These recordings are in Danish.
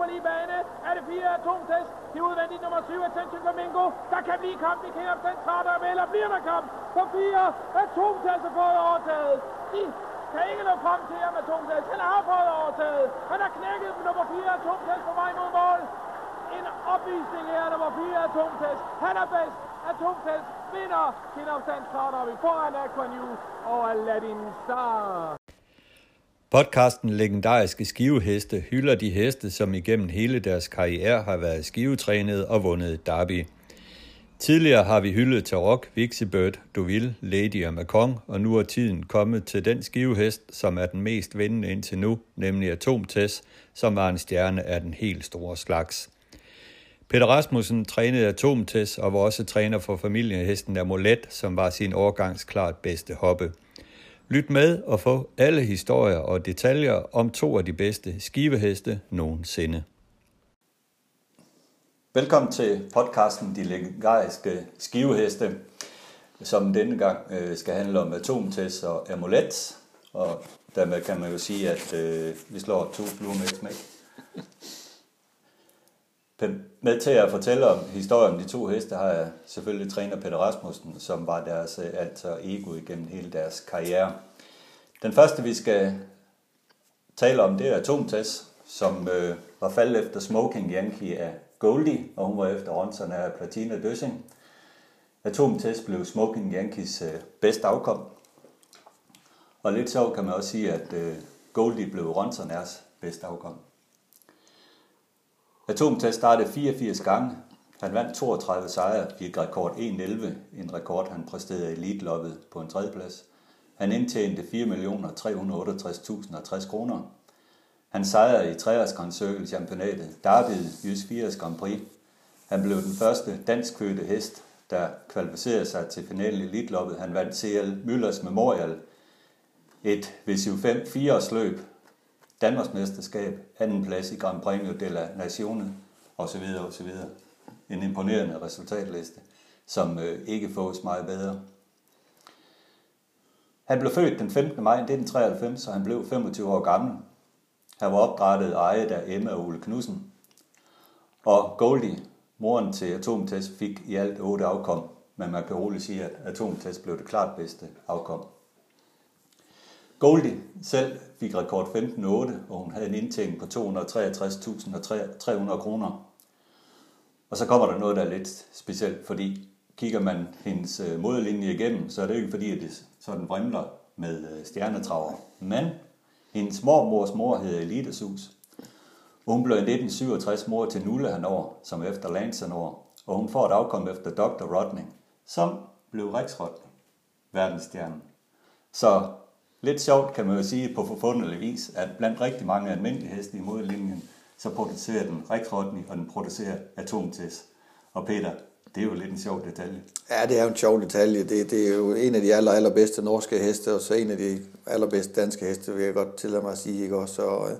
på lige bane. Er det fire atomtest? Det er udvendigt nummer 7, Attention Flamingo. Der kan blive kamp i Kærup, den der med, eller bliver der kamp på fire. Atomtest er fået overtaget. De kan ikke nå frem til ham atomtest. Han har fået overtaget. Han har knækket nummer 4 atomtest på vej mod mål. En opvisning her, nummer 4 atomtest. Han er bedst. Atomtest vinder sin afstand starter vi foran Aquanew og Aladdin Star. Podcasten Legendariske Skiveheste hylder de heste, som igennem hele deres karriere har været skivetrænet og vundet derby. Tidligere har vi hyldet Tarok, Vixibird, Deauville, Lady og Macon, og nu er tiden kommet til den skivehest, som er den mest vindende indtil nu, nemlig Atomtest, som var en stjerne af den helt store slags. Peter Rasmussen trænede Atomtest og var også træner for familiehesten Amulet, som var sin årgangs klart bedste hoppe. Lyt med og få alle historier og detaljer om to af de bedste skiveheste nogensinde. Velkommen til podcasten De Legendariske Skiveheste, som denne gang øh, skal handle om atomtest og amulet. Og dermed kan man jo sige, at øh, vi slår to fluer med et smæk. Med til at fortælle om historien om de to heste har jeg selvfølgelig træner Peter Rasmussen, som var deres øh, altså alter ego igennem hele deres karriere. Den første, vi skal tale om, det er Atomtest, som øh, var faldet efter Smoking Yankee af Goldie, og hun var efter Ronson af Platina Døsing. Atomtest blev Smoking Yankees øh, bedste afkom. Og lidt sjovt kan man også sige, at øh, Goldie blev Ronsoners bedste afkom. Atomtest startede 84 gange. Han vandt 32 sejre, fik rekord 1-11, en rekord han præsterede i elite på en tredjeplads. Han indtjente 4.368.060 kroner. Han sejrede i 3'ers Grand Circle championatet, Derby Jysk 4'ers Grand Prix. Han blev den første danskfødte hest, der kvalificerede sig til finalen i elite Han vandt CL Müllers Memorial, et VCU5 4 løb Danmarksmesterskab, anden plads i Grand Premio de la Nazione osv. osv. En imponerende resultatliste, som øh, ikke fås meget bedre. Han blev født den 15. maj 1993, så han blev 25 år gammel. Han var opdrettet og ejet af Emma og Ole Knudsen. Og Goldie, moren til Atomtest, fik i alt otte afkom, men man kan roligt sige, at Atomtest blev det klart bedste afkom. Goldie selv fik rekord 15.8, og hun havde en indtjening på 263.300 kroner. Og så kommer der noget, der er lidt specielt, fordi kigger man hendes øh, modlinje igennem, så er det ikke fordi, at det sådan vrimler med øh, stjernetraver. Men hendes mormors mor hedder Elitesus. Hun blev i 1967 mor til Nulle Hanover, som efter Lance og hun får et afkom efter Dr. Rodning, som blev Rex Rodney, verdensstjernen. Så lidt sjovt kan man jo sige på forfundelig vis, at blandt rigtig mange almindelige heste i modlinjen, så producerer den Rex og den producerer atomtest. Og Peter, det er jo lidt en sjov detalje. Ja, det er jo en sjov detalje. Det, det er jo en af de aller, allerbedste norske heste, og så en af de allerbedste danske heste, vil jeg godt tillade mig at sige. Ikke? Også, og,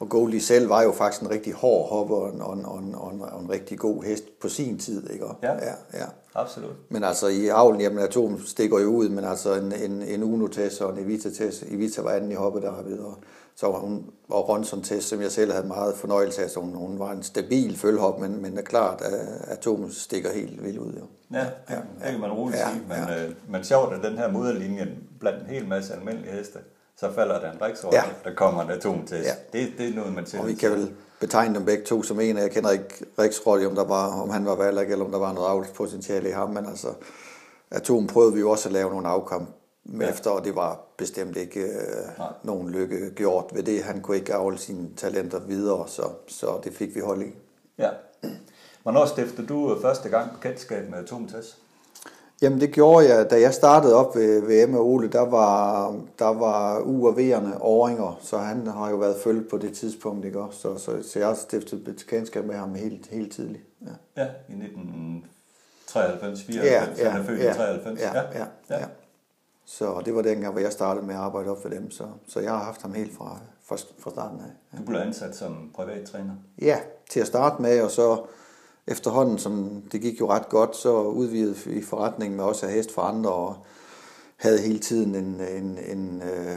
og Goldie selv var jo faktisk en rigtig hård hopper og en, og en, og en, og en, og en rigtig god hest på sin tid. Ikke? Ja, ja, ja, absolut. Men altså i avlen, jamen Atom stikker jo ud, men altså en, en, en Uno-test og en Evita-test. Evita var anden i hoppet der videre. Så var hun, og Ronson Test, som jeg selv havde meget fornøjelse af, så hun, hun var en stabil følhop, men, men er klart, at Atom stikker helt vildt ud. Jo. Ja, ja, ja, det kan man roligt ja, sige, men, ja. øh, men sjovt, at den her moderlinje blandt en hel masse almindelige heste, så falder der en riksord, ja. der kommer en atomtest. Ja. Det, det er noget, man selv Og vi kan vel betegne dem begge to som en, jeg kender ikke Riksråd, om, der var, om han var valg, eller om der var noget avlspotentiale i ham, men altså Atom prøvede vi jo også at lave nogle afkamp ja. efter, og det var bestemt ikke øh, nogen lykke gjort ved det. Han kunne ikke afle sine talenter videre, så, så det fik vi hold i. Ja. Hvornår stiftede du første gang bekendtskab med atomtest? Jamen det gjorde jeg, da jeg startede op ved, ved Emma Ole, der var, der var UAV'erne åringer, så han har jo været følt på det tidspunkt, ikke også? Så, så, så jeg har stiftet bekendtskab med ham helt, helt tidligt. Ja, ja i 1993, 94, ja, ja, han er født ja, i 93. Ja, ja, ja, ja. ja. Så det var dengang, hvor jeg startede med at arbejde op for dem, så, så jeg har haft ham helt fra, fra, fra starten af. Ja. Du blev ansat som privattræner? Ja, til at starte med, og så efterhånden, som det gik jo ret godt, så udvidede vi forretningen med også at hest for andre, og havde hele tiden en, en, en øh,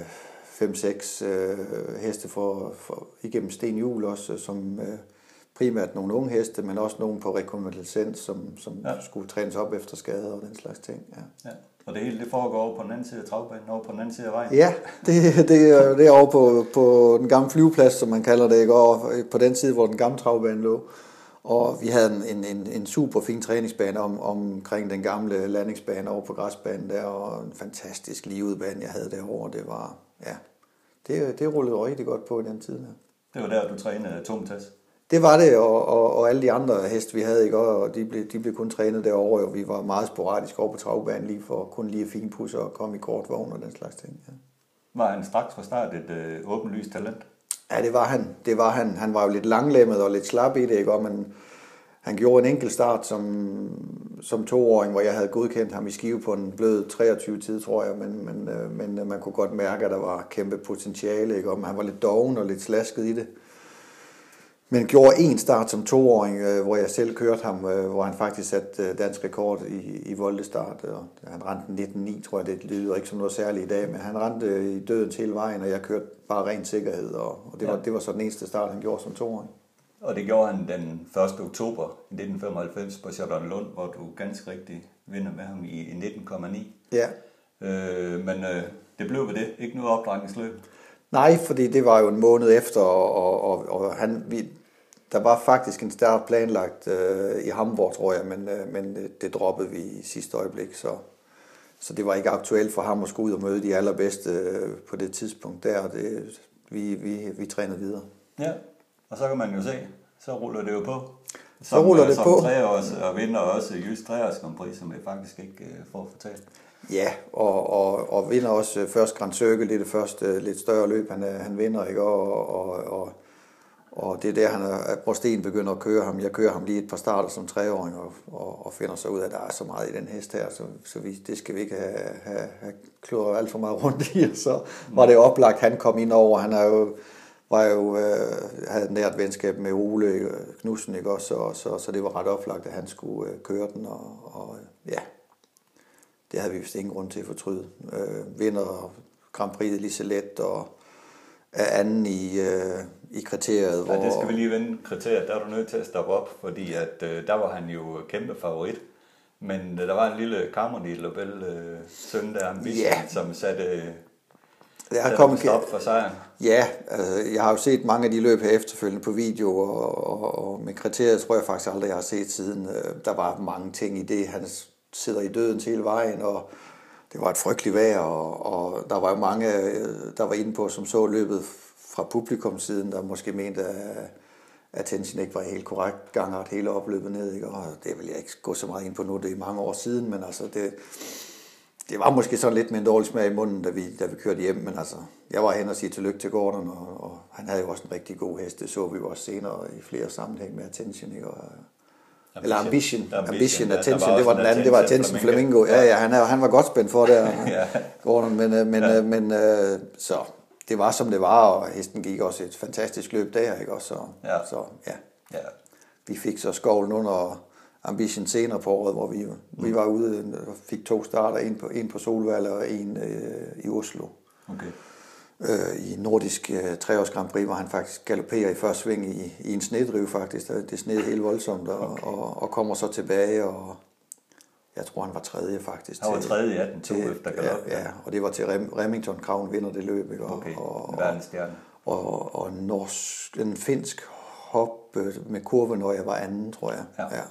5-6 øh, heste for, for, igennem Sten Jul også, som øh, primært nogle unge heste, men også nogle på rekonvalescens, som, som ja. skulle trænes op efter skader og den slags ting. Ja. ja. Og det hele det foregår over på den anden side af travbanen, over på den anden side af vejen? Ja, det, det, er, det er over på, på den gamle flyveplads, som man kalder det, ikke? over på den side, hvor den gamle travbane lå. Og vi havde en, en, en super fin træningsbane om, omkring den gamle landingsbane over på græsbanen der, og en fantastisk liveudbane, jeg havde derovre. Det var, ja, det, det rullede rigtig godt på i den tid. Det var der, du trænede Tomtas? Det var det, og, og, og alle de andre heste, vi havde, ikke? og de blev, de blev kun trænet derovre, og vi var meget sporadisk over på travbanen lige for kun lige at finpudse og komme i kort vogn og den slags ting. Ja. Var han straks fra start et øh, åbenlyst talent? Ja, det var han. Det var han. Han var jo lidt langlemmet og lidt slap i det, ikke? Og men han gjorde en enkelt start som, som toåring, hvor jeg havde godkendt ham i skive på en blød 23 tid, tror jeg, men, men, øh, men øh, man kunne godt mærke, at der var kæmpe potentiale, ikke? Og han var lidt doven og lidt slasket i det. Men gjorde en start som toåring, øh, hvor jeg selv kørte ham, øh, hvor han faktisk satte øh, dansk rekord i, i voldestart. Og han rendte 19.9, tror jeg, det lyder ikke som noget særligt i dag, men han rendte i døden til vejen, og jeg kørte bare ren sikkerhed, og, og det, ja. var, det var så den eneste start, han gjorde som toåring. Og det gjorde han den 1. oktober 1995 på Lund, hvor du ganske rigtigt vinder med ham i 19,9. Ja. Øh, men øh, det blev ved det. Ikke noget opdragningsløb. Nej, fordi det var jo en måned efter, og, og, og han, vi, der var faktisk en start planlagt øh, i Hamburg, tror jeg, men, øh, men det, droppede vi i sidste øjeblik, så, så det var ikke aktuelt for ham at skulle ud og møde de allerbedste øh, på det tidspunkt der, og det, vi, vi, vi trænede videre. Ja, og så kan man jo se, så ruller det jo på. Så som, ruller det som på. År, og vinder også Jysk Træers Grand Prix, som jeg faktisk ikke øh, får fortalt. Ja, og, og, og vinder også øh, først Grand Circle, det er det første lidt større løb, han, han vinder, ikke? Og, og, og, og det er der, han er, hvor Sten begynder at køre ham. Jeg kører ham lige et par starter som treåring, og, og, og finder så ud af, at der er så meget i den hest her, så, så vi, det skal vi ikke have, have, have kludret alt for meget rundt i. Og så var det oplagt, han kom ind over. Han er jo, var jo, øh, havde et nært venskab med Ole øh, Knudsen, ikke også? Så, så, så det var ret oplagt, at han skulle øh, køre den, og, og øh, ja, det havde vi vist ingen grund til at fortryde. Øh, vinder Grand Prix lige så let, og er anden i, øh, i kriteriet. Hvor... Ja, det skal vi lige vende kriteriet. Der er du nødt til at stoppe op, fordi at, øh, der var han jo kæmpe favorit. Men øh, der var en lille Carmody Lobel øh, søn der, Ambition, yeah. som satte, det har kommet stop for sejren. Ja, altså, jeg har jo set mange af de løb her efterfølgende på video, og, og, og med kriteriet tror jeg faktisk aldrig, jeg har set siden. Øh, der var mange ting i det. Han sidder i døden hele vejen, og det var et frygteligt vejr, og, og der var jo mange, øh, der var inde på, som så løbet fra publikumsiden, der måske mente, at attention ikke var helt korrekt gangret hele opløbet ned, ikke? og det vil jeg ikke gå så meget ind på nu, det er mange år siden, men altså det, det var måske sådan lidt med en dårlig smag i munden, da vi, da vi kørte hjem, men altså, jeg var hen og sige tillykke til Gordon, og, og han havde jo også en rigtig god hest, det så vi jo også senere i flere sammenhæng med Attention, ikke? Og, Ambition. Eller Ambition, Ambition, Ambition Attention, ja, det var den anden, det var Attention Flamingo. Ja, ja, han, han var godt spændt for der, ja. Gordon, men, øh, men, ja. Øh, men øh, så det var som det var, og hesten gik også et fantastisk løb der, ikke også? Så, ja. så ja. ja. Vi fik så skovlen under Ambition senere på året, hvor vi, mm. vi var ude og fik to starter, en på, en på Solvald og en øh, i Oslo. Okay. Øh, I nordisk øh, treårs Grand Prix, hvor han faktisk galopperer i første sving i, i en snedriv faktisk. Det sned helt voldsomt, og, okay. og, og kommer så tilbage og jeg tror, han var tredje faktisk. Han var tredje, ja, den tog til, efter galop. Ja, ja, og det var til Rem, Remington. Kraven vinder det løb. Ikke? Og, okay, og, verdensstjerne. Og, og, og norsk, en finsk hop øh, med kurve, når jeg var anden, tror jeg. Ja. ja.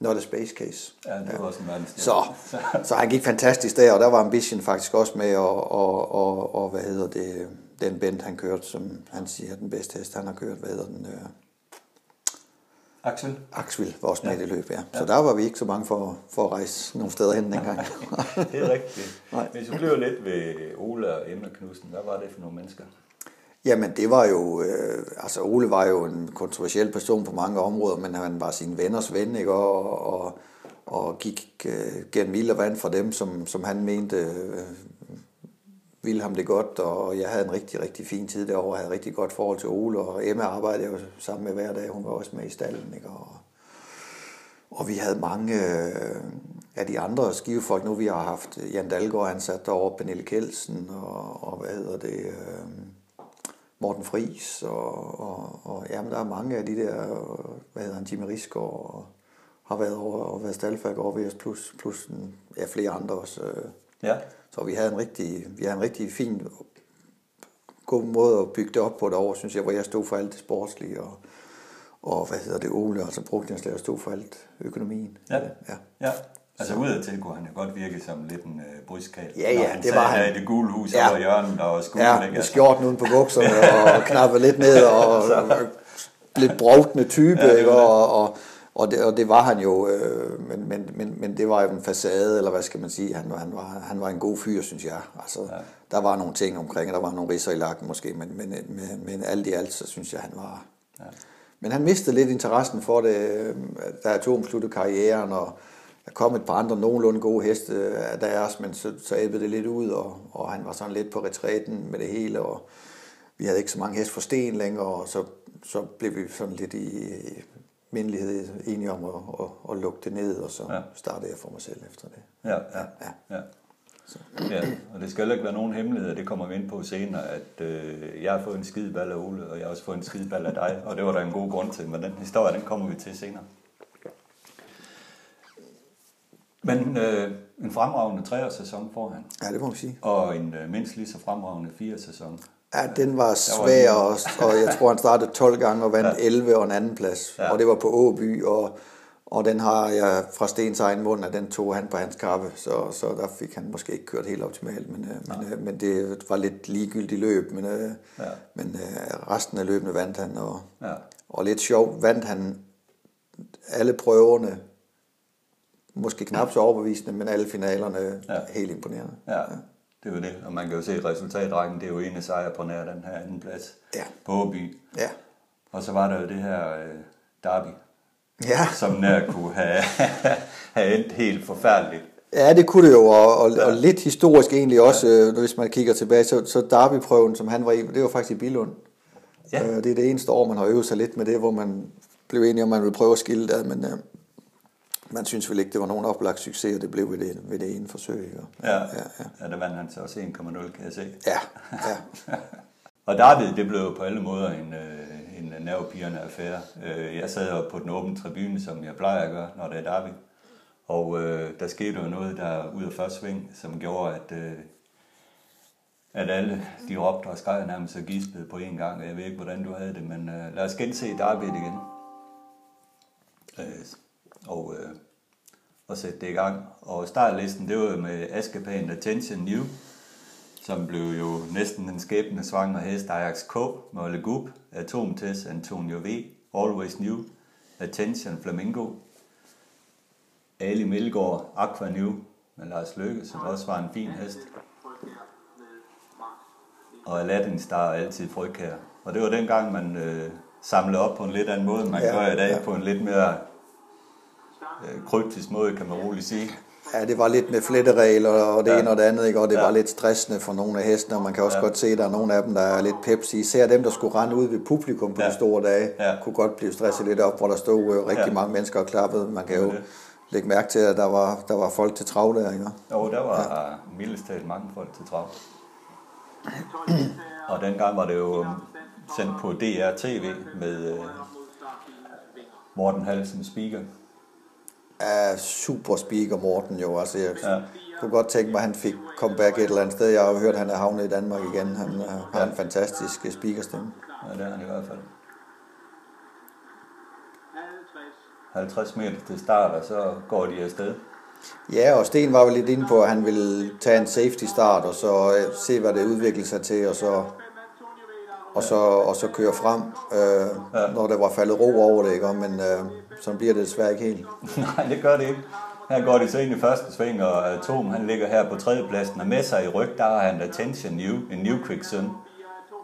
Not a space case. Ja, det var ja. også en verdensstjerne. Så, så han gik fantastisk der, og der var Ambition faktisk også med, og, og, og, og hvad hedder det, den bent, han kørte, som han siger, den bedste hest, han har kørt, hvad hedder den, øh, Axel? Axel var også med ja. i det løb, ja. Så ja. der var vi ikke så mange for, for at rejse nogle steder hen dengang. det er rigtigt. Nej. Hvis du bliver lidt ved Ole og Emma Knudsen, hvad var det for nogle mennesker? Jamen det var jo, øh, altså Ole var jo en kontroversiel person på mange områder, men han var sin venners ven, ikke? Og, og, og gik øh, gennem ild og vand fra dem, som, som han mente øh, ville ham det godt, og jeg havde en rigtig, rigtig fin tid derovre, havde rigtig godt forhold til Ole, og Emma arbejdede jo sammen med hver dag, hun var også med i stallen, ikke? Og, og vi havde mange, øh, af de andre skivefolk. Nu vi har haft Jan Dalgaard ansat derovre, Pernille Kelsen og, og hvad hedder det, øh, Morten Fris og, og, og jamen, der er mange af de der, øh, hvad hedder han, Jimmy Risgaard og har været over og været staldfærk over ved os, plus, plus en, ja, flere andre også. øh. Ja. Så vi havde en rigtig, vi havde en rigtig fin, god måde at bygge det op på derovre, synes jeg, hvor jeg stod for alt det sportslige, og, og hvad hedder det, Ole, altså Brugtjenslærer, stod for alt økonomien. Ja. ja. Ja. Altså udadtil kunne han jo godt virke som lidt en øh, bryskal. Ja, ja, han det var der han. i det gule hus Ja. over hjørnet og skulle Ja, ikke? Altså. skjorten uden på bukserne og knappet lidt ned og, og lidt brovtende type, Ja, det ikke? Og, og, og, det, og det var han jo, øh, men, men, men, men det var jo en facade, eller hvad skal man sige, han, var- han, var, han var en god fyr, synes jeg. Altså, ja. Der var nogle ting omkring, og der var nogle ridser i lakken måske, men, men, men, men alt i alt, så synes jeg, han var... Ja. Men han mistede lidt interessen for det, øh, da Atom sluttede karrieren, og der kom et par andre nogenlunde gode heste af deres, men så, så æbbede det lidt ud, og, og han var sådan lidt på retræten med det hele, og vi havde ikke så mange heste for sten længere, og så, så blev vi sådan lidt i mindelighed enige om at, at, at lukke det ned, og så Ja. startede jeg for mig selv efter det. Ja, ja, ja. ja. Ja, og det skal heller ikke være nogen hemmelighed, det kommer vi ind på senere, at øh, jeg har fået en skideball af Ole, og jeg har også fået en skideball af dig, og det var der en god grund til, men den historie, den kommer vi til senere. Men øh, en fremragende treårssæson får han, Ja, det må man sige. og en øh, mindst lige så fremragende fire sæson. Ja, den var svær, en- og, jeg tror, han startede 12 gange og vandt Ja. ja. 11 og en anden plads. Ja. Ja. Og det var på Åby, og, og den har jeg fra Stens egen mund, at den tog han på hans kappe, så, så der fik han måske ikke kørt helt optimalt, men, øh, men, øh, men det var lidt ligegyldigt løb, men, øh, Ja. men resten af løbene vandt han, og, Ja. og lidt sjovt vandt han alle prøverne, måske knap så overbevisende, men alle finalerne Ja. ja. helt imponerende. Ja, det er jo det. Og man kan jo se at resultatrækken, det er jo ene sejr på nær den her anden plads Ja. på Åby. Ja, Og så var der jo det her øh, derby, ja. som nær kunne have, have endt helt forfærdeligt. Ja, det kunne det jo, og, og, ja. og lidt historisk egentlig også, øh, hvis man kigger tilbage, så, så Derby-prøven, som han var i, det var faktisk i Bilund. Ja. Øh, det er det eneste år, man har øvet sig lidt med det, hvor man blev enige om, man ville prøve at skille det, men øh, man synes vel ikke, det var nogen oplagt succes, og det blev ved det, ved det ene forsøg. Ikke? Ja, ja, ja. ja der vandt han så også 1,0, kan jeg se. ja, ja. Og derved, det blev på alle måder en, øh, en nervepirrende affære. Øh, jeg sad jo på den åbne tribune, som jeg plejer at gøre, når det er derby. Og øh, der skete jo noget der ud af første sving, som gjorde, at, øh, at alle de råbte og skreg nærmest og gispede på en gang. Jeg ved ikke, hvordan du havde det, men øh, lad os gense derby igen. Øh, og, øh, og sætte det i gang. Og startlisten, det var med Askepan Attention New, som blev jo næsten en skæbne svanger hest Ajax K, Molle Gub, Atomtest, Antonio V, Always New, Attention Flamingo, Ali Melgaard, Aqua New med Lars Løkke, som også var en fin hest. Og Aladdin Star altid frygtkær. Og det var dengang, man øh, samlede op på en lidt anden måde, end man Ja, gør i dag, ja. på en lidt mere kryptisk måde, kan man roligt sige. Ja, det var lidt med fletteregler og det Ja. ene og det andet, ikke? og det Ja. var lidt stressende for nogle af hestene, og man kan også Ja. godt se, at der er nogle af dem, der er lidt pepsi. Især dem, der skulle rende ud ved publikum på Ja. de store dage, Ja. kunne godt blive stresset lidt op, hvor der stod øh, rigtig Ja. mange mennesker og klappede. Man kan jo det. lægge mærke til, at der var, der var folk til trav der, ikke? Jo, der var ja. mildest talt mange folk til trav. Og dengang var det jo sendt på DR-TV med øh, Morten Halsen speaker. Er super speaker Morten jo. Altså, jeg Ja. ja. kunne godt tænke mig, at han fik comeback et eller andet sted. Jeg har jo hørt, at han er havnet i Danmark igen. Han øh, har en fantastisk øh, speakerstemme. Ja, det er han i hvert fald. 50 meter til start, og så går de afsted. Ja, og Sten var vel lidt inde på, at han ville tage en safety start, og så øh, se, hvad det udviklede sig til, og så, og så, og så køre frem, øh, Ja. når der var faldet ro over det. Ikke? Men øh, sådan bliver det desværre ikke helt. Nej, det gør det ikke. Her går de så ind i første sving, og Atom han ligger her på tredjepladsen, og med sig i ryg, der har han Attention New, en New Quick Sun,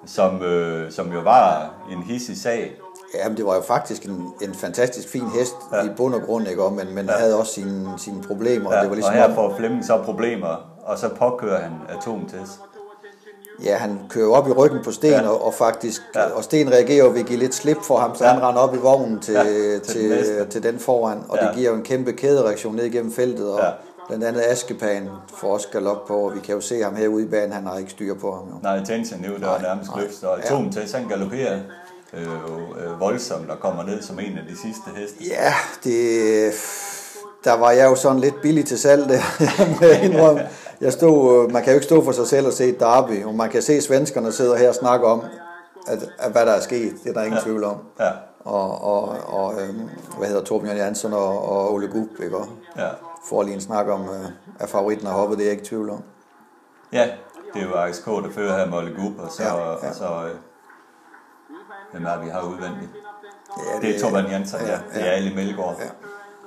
som, øh, som jo var en hissig sag. Ja, men det var jo faktisk en, en fantastisk fin hest Ja. i bund og grund, ikke? Men, men ja. havde også sine, sine problemer. Ja, og det var ligesom og her får Flemming så problemer, og så påkører han atomtest. Ja, han kører op i ryggen på Sten, ja. og, og faktisk, ja. og Sten reagerer jo ved at give lidt slip for ham, så ja. han render op i vognen til, ja, til, til, den til den foran, og ja. det giver jo en kæmpe kædereaktion ned igennem feltet, og ja. blandt andet Askepan får også galop på, og vi kan jo se ham herude i banen, han har ikke styr på ham. Jo. Nej, Tension nu, der er nærmest løft, og ja. Tom til, han galopperer øh, øh, voldsomt og kommer ned som en af de sidste heste. Ja, det der var jeg jo sådan lidt billig til salg der, jeg indrømme. Jeg stod, øh, man kan jo ikke stå for sig selv og se derby, og man kan se svenskerne sidder her og snakker om, at, at hvad der er sket, det er der ingen ja. tvivl om. Ja. Og, og, og øhm, hvad hedder Torbjørn Jansson og, og Ole Gub, ikke? Og ja. får lige en snak om, øh, at favoritten har hoppet, det er jeg ikke tvivl om. Ja, det er jo AXK, der fører her med Ole Gub, og så, ja, ja. og så øh, hvem er vi har udvendigt? Ja, det, det er Torbjørn Jansson, ja, ja. Det er Ali Melgaard.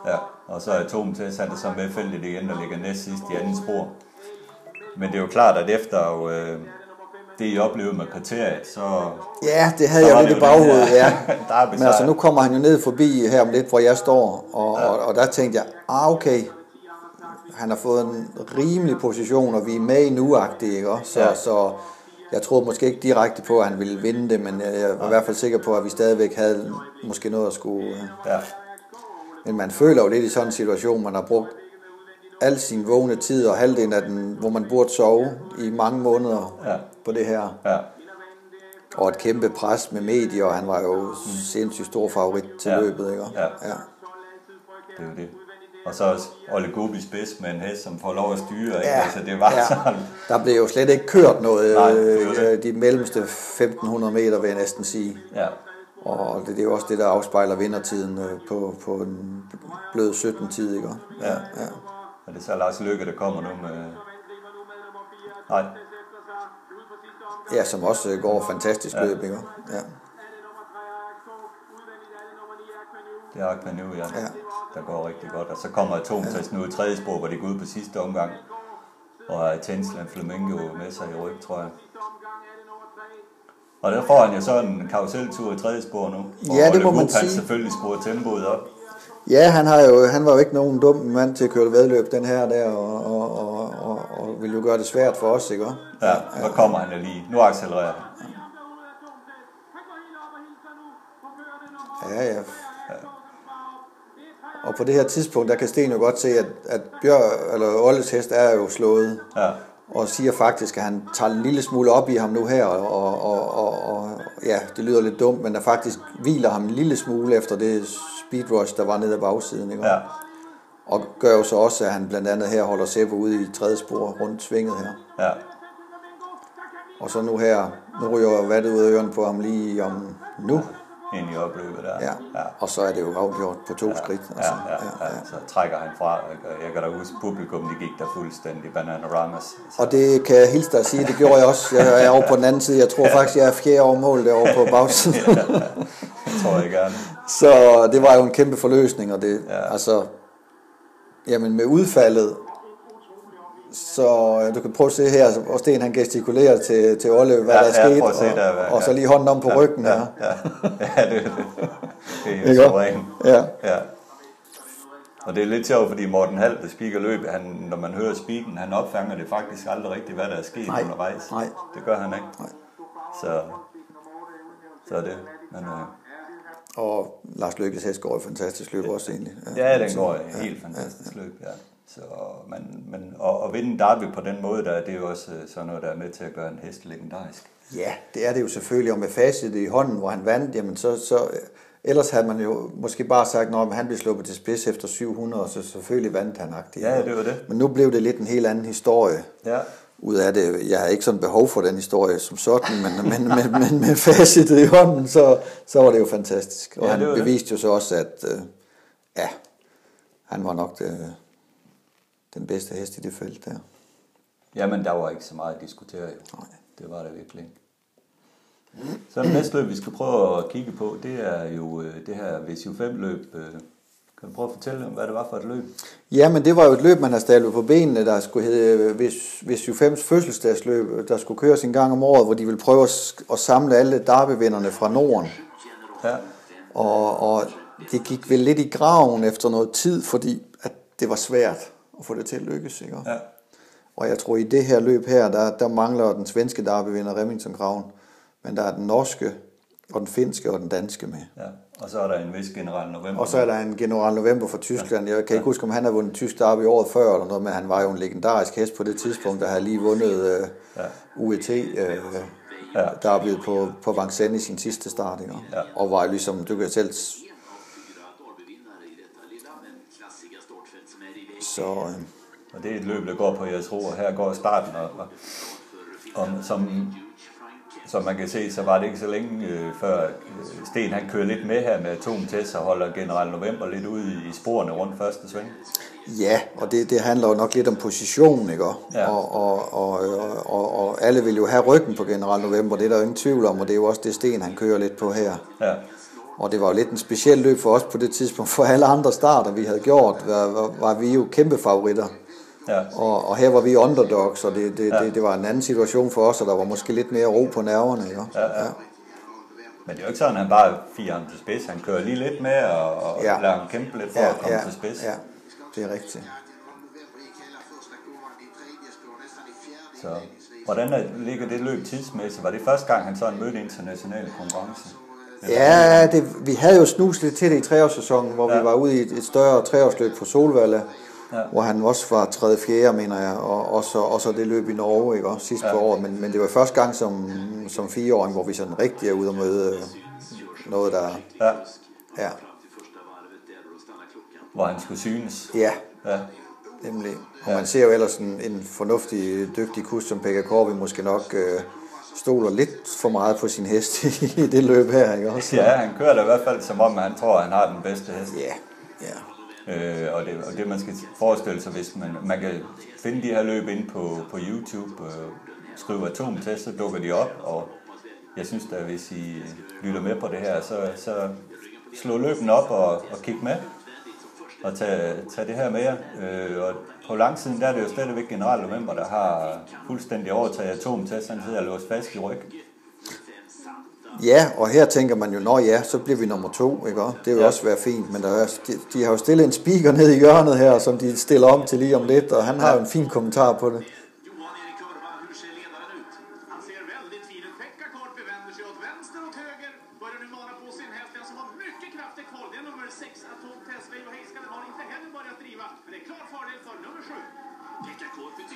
Ja. ja. Og så er Tom til, han er så med feltet igen og ligger næst sidst i anden spor. Men det er jo klart, at efter øh, det, I oplevede med kriteriet, så... Ja, det havde jeg lidt i baghovedet, ja. Men altså, nu kommer han jo ned forbi her om lidt, hvor jeg står, og, ja. og, og der tænkte jeg, ah, okay, han har fået en rimelig position, og vi er med i nu ikke også? Så, ja. så jeg troede måske ikke direkte på, at han ville vinde det, men jeg var ja. i hvert fald sikker på, at vi stadigvæk havde måske noget at skulle... Øh, ja. Men man føler jo lidt i sådan en situation, man har brugt al sin vågne tid og halvdelen af den, hvor man burde sove i mange måneder ja. på det her. Ja. Og et kæmpe pres med medier, og han var jo mm. sindssygt stor favorit til ja. løbet, ikke? Ja. ja. Det er jo det. Og så også Olle Gobi spids med en hest, som får lov at styre. Ikke? Ja. Altså, det var ja. sådan... Der blev jo slet ikke kørt noget Nej, øh, de mellemste 1500 meter, vil jeg næsten sige. Ja. Og det, det er jo også det, der afspejler vindertiden øh, på, på en blød 17-tid, ikke? Ja. ja. Og det er så Lars Lykke, der kommer nu med... Nej. Ja, som også øh, går fantastisk ja. løb, ikke? Ja. Det er Akpanu, ja. ja. Der går rigtig godt. Og så kommer Atomtest ja. nu i tredje spor, hvor de går ud på sidste omgang. Og Tensland Flamingo med sig i ryg, tror jeg. Og der får han jo så en karuseltur i tredje spor nu. Ja, det må man sige. Han selvfølgelig skruer tempoet op. Ja, han, har jo, han var jo ikke nogen dum mand til at køre vedløb, den her der, og, og, og, og, og vil jo gøre det svært for os, ikke? Ja, ja, ja. kommer han lige. Nu accelererer han. Ja, ja. Og på det her tidspunkt, der kan Sten jo godt se, at, at Bjør, eller Olles hest er jo slået. Ja og siger faktisk, at han tager en lille smule op i ham nu her, og, og, og, og ja, det lyder lidt dumt, men der faktisk hviler ham en lille smule efter det speedrush, der var nede af bagsiden. Ikke? Ja. Og gør jo så også, at han blandt andet her holder Seppo ude i tredje spor rundt svinget her. Ja. Og så nu her, nu ryger vattet ud af ørerne på ham lige om nu ind i opløbet der. Ja. ja. Og så er det jo afgjort på to ja. skridt. Altså. Ja, ja, ja, ja. Så trækker han fra. Jeg kan da huske, publikum de gik der fuldstændig bananaramas. Så. Og det kan jeg hilse dig at sige, det gjorde jeg også. Jeg er over på den anden side. Jeg tror ja. faktisk, jeg er fjerde over mål derovre på bagsiden. ja, det tror jeg gerne. Så det var jo en kæmpe forløsning, og det, ja. altså, jamen med udfaldet, så du kan prøve at se her, hvor Sten han gestikulerer til, til Olle, hvad ja, der er sket, og, der, hvad, og så lige hånden om på ja, ryggen ja, her. Ja, ja, det, det, det er jo suveræn. Ja. ja. Og det er lidt sjovt, fordi Morten Hall, der spiker løb, han, når man hører spiken, han opfanger det faktisk aldrig rigtigt, hvad der er sket nej, undervejs. Nej. Det gør han ikke. Nej. Så, så er det. Men, øh, og Lars Lykkes hest går et fantastisk løb også egentlig. Ja, ja den går et helt fantastisk ja, ja. løb, ja. Så, men, men, og, og vinde derby på den måde, der, det er jo også øh, sådan noget, der er med til at gøre en hest legendarisk. Ja, det er det jo selvfølgelig, og med facit i hånden, hvor han vandt, jamen så, så ellers havde man jo måske bare sagt, at han blev sluppet til spids efter 700, så selvfølgelig vandt han agtigt. Ja, det var det. Men nu blev det lidt en helt anden historie. Ja ud af det. Jeg har ikke sådan behov for den historie som sådan, men, men, men, men med facitet i hånden, så, så var det jo fantastisk. Og ja, han beviste det. jo så også, at øh, ja, han var nok det, den bedste hest i det felt der. Jamen, der var ikke så meget at diskutere jo. Nej. Det var der virkelig ikke. Så det næste løb, vi skal prøve at kigge på, det er jo øh, det her VCU5-løb. Øh. Kan du prøve at fortælle om, hvad det var for et løb? Ja, men det var jo et løb, man har stablet på benene, der skulle hedde VCU5's fødselsdagsløb, der skulle køres en gang om året, hvor de ville prøve at samle alle darbevinderne fra Norden. Ja. Og, og det gik vel lidt i graven efter noget tid, fordi at det var svært at få det til at lykkes. Ikke? Ja. Og jeg tror, i det her løb her, der, der mangler den svenske derbyvinder Remington Graven. Men der er den norske, og den finske og den danske med. Ja. Og så er der en vis general november. Og så er der en general november fra Tyskland. Jeg kan ikke huske, om han har vundet tysk derby året før, eller noget, men han var jo en legendarisk hest på det tidspunkt, der havde lige vundet uh, ja. UET uh, ja. derbyet på, på Vincennes i sin sidste start. Ikke? Ja. Og var ligesom, du kan selv... Så... Uh, og det er et løb, der går på ro, og her går starten, og, og, og som som man kan se, så var det ikke så længe øh, før øh, Sten han kører lidt med her med atomtest og holder General November lidt ude i sporene rundt første sving. Ja, og det, det handler jo nok lidt om position, ikke? Ja. Og, og, og, og, og alle vil jo have ryggen på General November, det er der jo ingen tvivl om, og det er jo også det Sten han kører lidt på her. Ja. Og det var jo lidt en speciel løb for os på det tidspunkt, for alle andre starter, vi havde gjort, var, var, var vi jo kæmpe favoritter. Ja. Og, og her var vi underdogs, og det, det, ja. det, det var en anden situation for os, og der var måske lidt mere ro på nerverne. Ikke? Ja, ja. ja. Men det er jo ikke sådan, at han bare firer ham til spids. Han kører lige lidt med og, og ja. lader ham kæmpe lidt for ja, at komme ja, til spids. Ja, det er rigtigt. Så hvordan er, ligger det løb tidsmæssigt? Var det første gang, han sådan mødte internationale konkurrence? Ja, det, vi havde jo snus lidt til det i treårssæsonen, hvor ja. vi var ude i et, et større treårsløb på Solvalle ja. hvor han også var tredje fjerde, mener jeg, og, og, så, og så det løb i Norge, ikke også, sidste ja. år, men, men det var første gang som, som fireåring, hvor vi sådan rigtig er ude og møde øh, noget, der... Ja. ja. Hvor han skulle synes. Ja. ja. Nemlig. Og ja. man ser jo ellers en, en fornuftig, dygtig kus som Pekka Korvi måske nok øh, stoler lidt for meget på sin hest i det løb her, ikke også? Ja, han kører da i hvert fald som om, han tror, at han har den bedste hest. Ja, ja. Øh, og, det, og det man skal forestille sig, hvis man, man kan finde de her løb ind på, på YouTube, øh, skrive atomtest, så dukker de op, og jeg synes da, hvis I lytter med på det her, så, så slå løben op og, og kig med, og tage, tage det her med jer. Øh, og på langsiden, der er det jo stadigvæk general november, der har fuldstændig overtaget atomtest, han sidder låst fast i ryggen. Ja, og her tænker man jo, når ja, så bliver vi nummer to, ikke? Det vil ja. også være fint, men der er, de, de har jo stillet en speaker ned i hjørnet her, som de stiller om til lige om lidt, og han har jo en fin kommentar på det.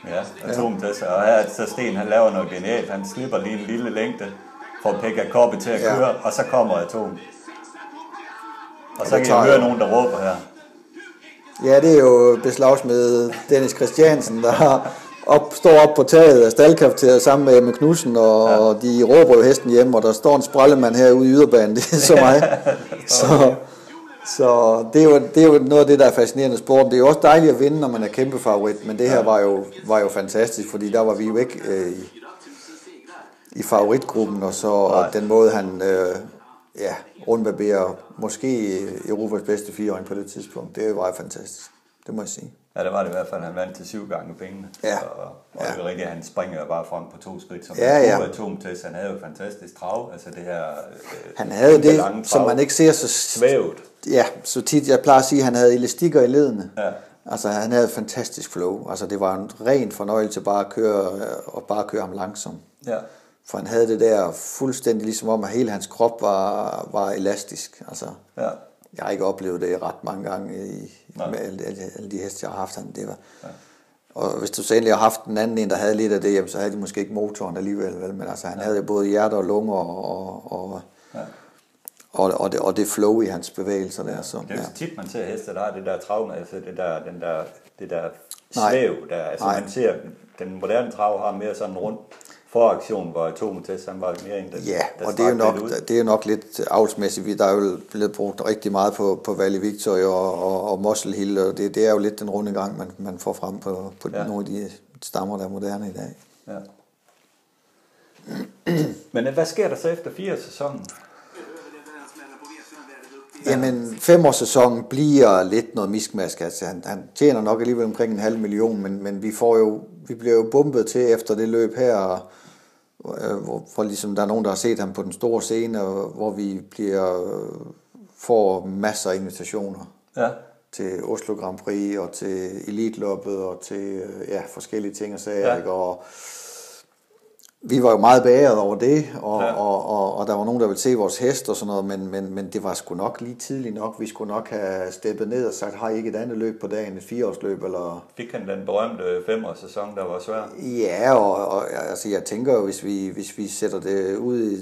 Ja, atomtest. Og her så Sten, han laver noget genialt. Han slipper lige en lille længde får Pekka Koppe til at køre, ja. og så kommer Atom. Og så kan jeg høre nogen, der råber her. Ja, det er jo beslagsmed Dennis Christiansen, der har op, står op på taget af staldkafeteriet sammen med Emil Knudsen, og, ja. de råber jo hesten hjem, og der står en sprallemand herude i yderbanen, det er så mig. så, så det er, jo, det er jo noget af det, der er fascinerende sport. Det er jo også dejligt at vinde, når man er kæmpe favorit, men det her var jo, var jo fantastisk, fordi der var vi jo ikke øh, i, i favoritgruppen, og så og den måde, han øh, ja, rundbarberer måske Europas bedste fireåring på det tidspunkt, det var fantastisk. Det må jeg sige. Ja, det var det i hvert fald. Han vandt til syv gange pengene. Ja. Og, og ja. det er rigtigt, han springer bare frem på to skridt. Som ja, ja. atomtest. Han havde jo fantastisk trav. Altså det her... Øh, han havde det, som man ikke ser så... Svævet. Ja, så tit, jeg plejer at sige, at han havde elastikker i ledene. Ja. Altså han havde fantastisk flow. Altså det var en ren fornøjelse bare at køre, og bare køre ham langsomt. Ja. For han havde det der fuldstændig ligesom om, at hele hans krop var, var elastisk. Altså, ja. Jeg har ikke oplevet det ret mange gange i, med alle, alle, alle de heste, jeg har haft. Han, det var, ja. Og hvis du så endelig har haft en anden en, der havde lidt af det, jamen, så havde de måske ikke motoren alligevel. Vel? Men altså, han ja. havde både hjerte og lunger og, og, ja. og, og, det, og det flow i hans bevægelser der. Så, det er jo ja. tit, man ser heste, der har det der traume, altså det der, den der, det der svæv. Der, altså Nej. man ser, den moderne trav har mere sådan rundt foraktion, hvor Atometest han var mere end den, Ja, der og det er, jo nok, det er jo nok lidt avlsmæssigt. Der er jo blevet brugt rigtig meget på, på Valley Victory og, og, og Muscle Hill, og det, det er jo lidt den runde gang, man, man får frem på, på ja. nogle af de stammer, der er moderne i dag. Ja. Men hvad sker der så efter fire sæsonen? Jamen, femårssæsonen bliver lidt noget miskmask. Altså, han, han tjener nok alligevel omkring en halv million, men, men vi, får jo, vi bliver jo bumpet til efter det løb her, og Øh, hvor, hvor ligesom der er nogen, der har set ham på den store scene, og hvor vi bliver får masser af invitationer. Ja. til Oslo Grand Prix og til Elite-loppet og til øh, ja, forskellige ting og sager. Ja. Ja. Og vi var jo meget bagret over det, og, Ja. og, og, og der var nogen, der ville se vores hest og sådan noget, men, men, men det var sgu nok lige tidligt nok. Vi skulle nok have steppet ned og sagt, har I ikke et andet løb på dagen, et fireårsløb, eller... Fik han den berømte femårs sæson, der var svær? Ja, og, og altså, jeg tænker jo, hvis vi, hvis vi sætter det ud i,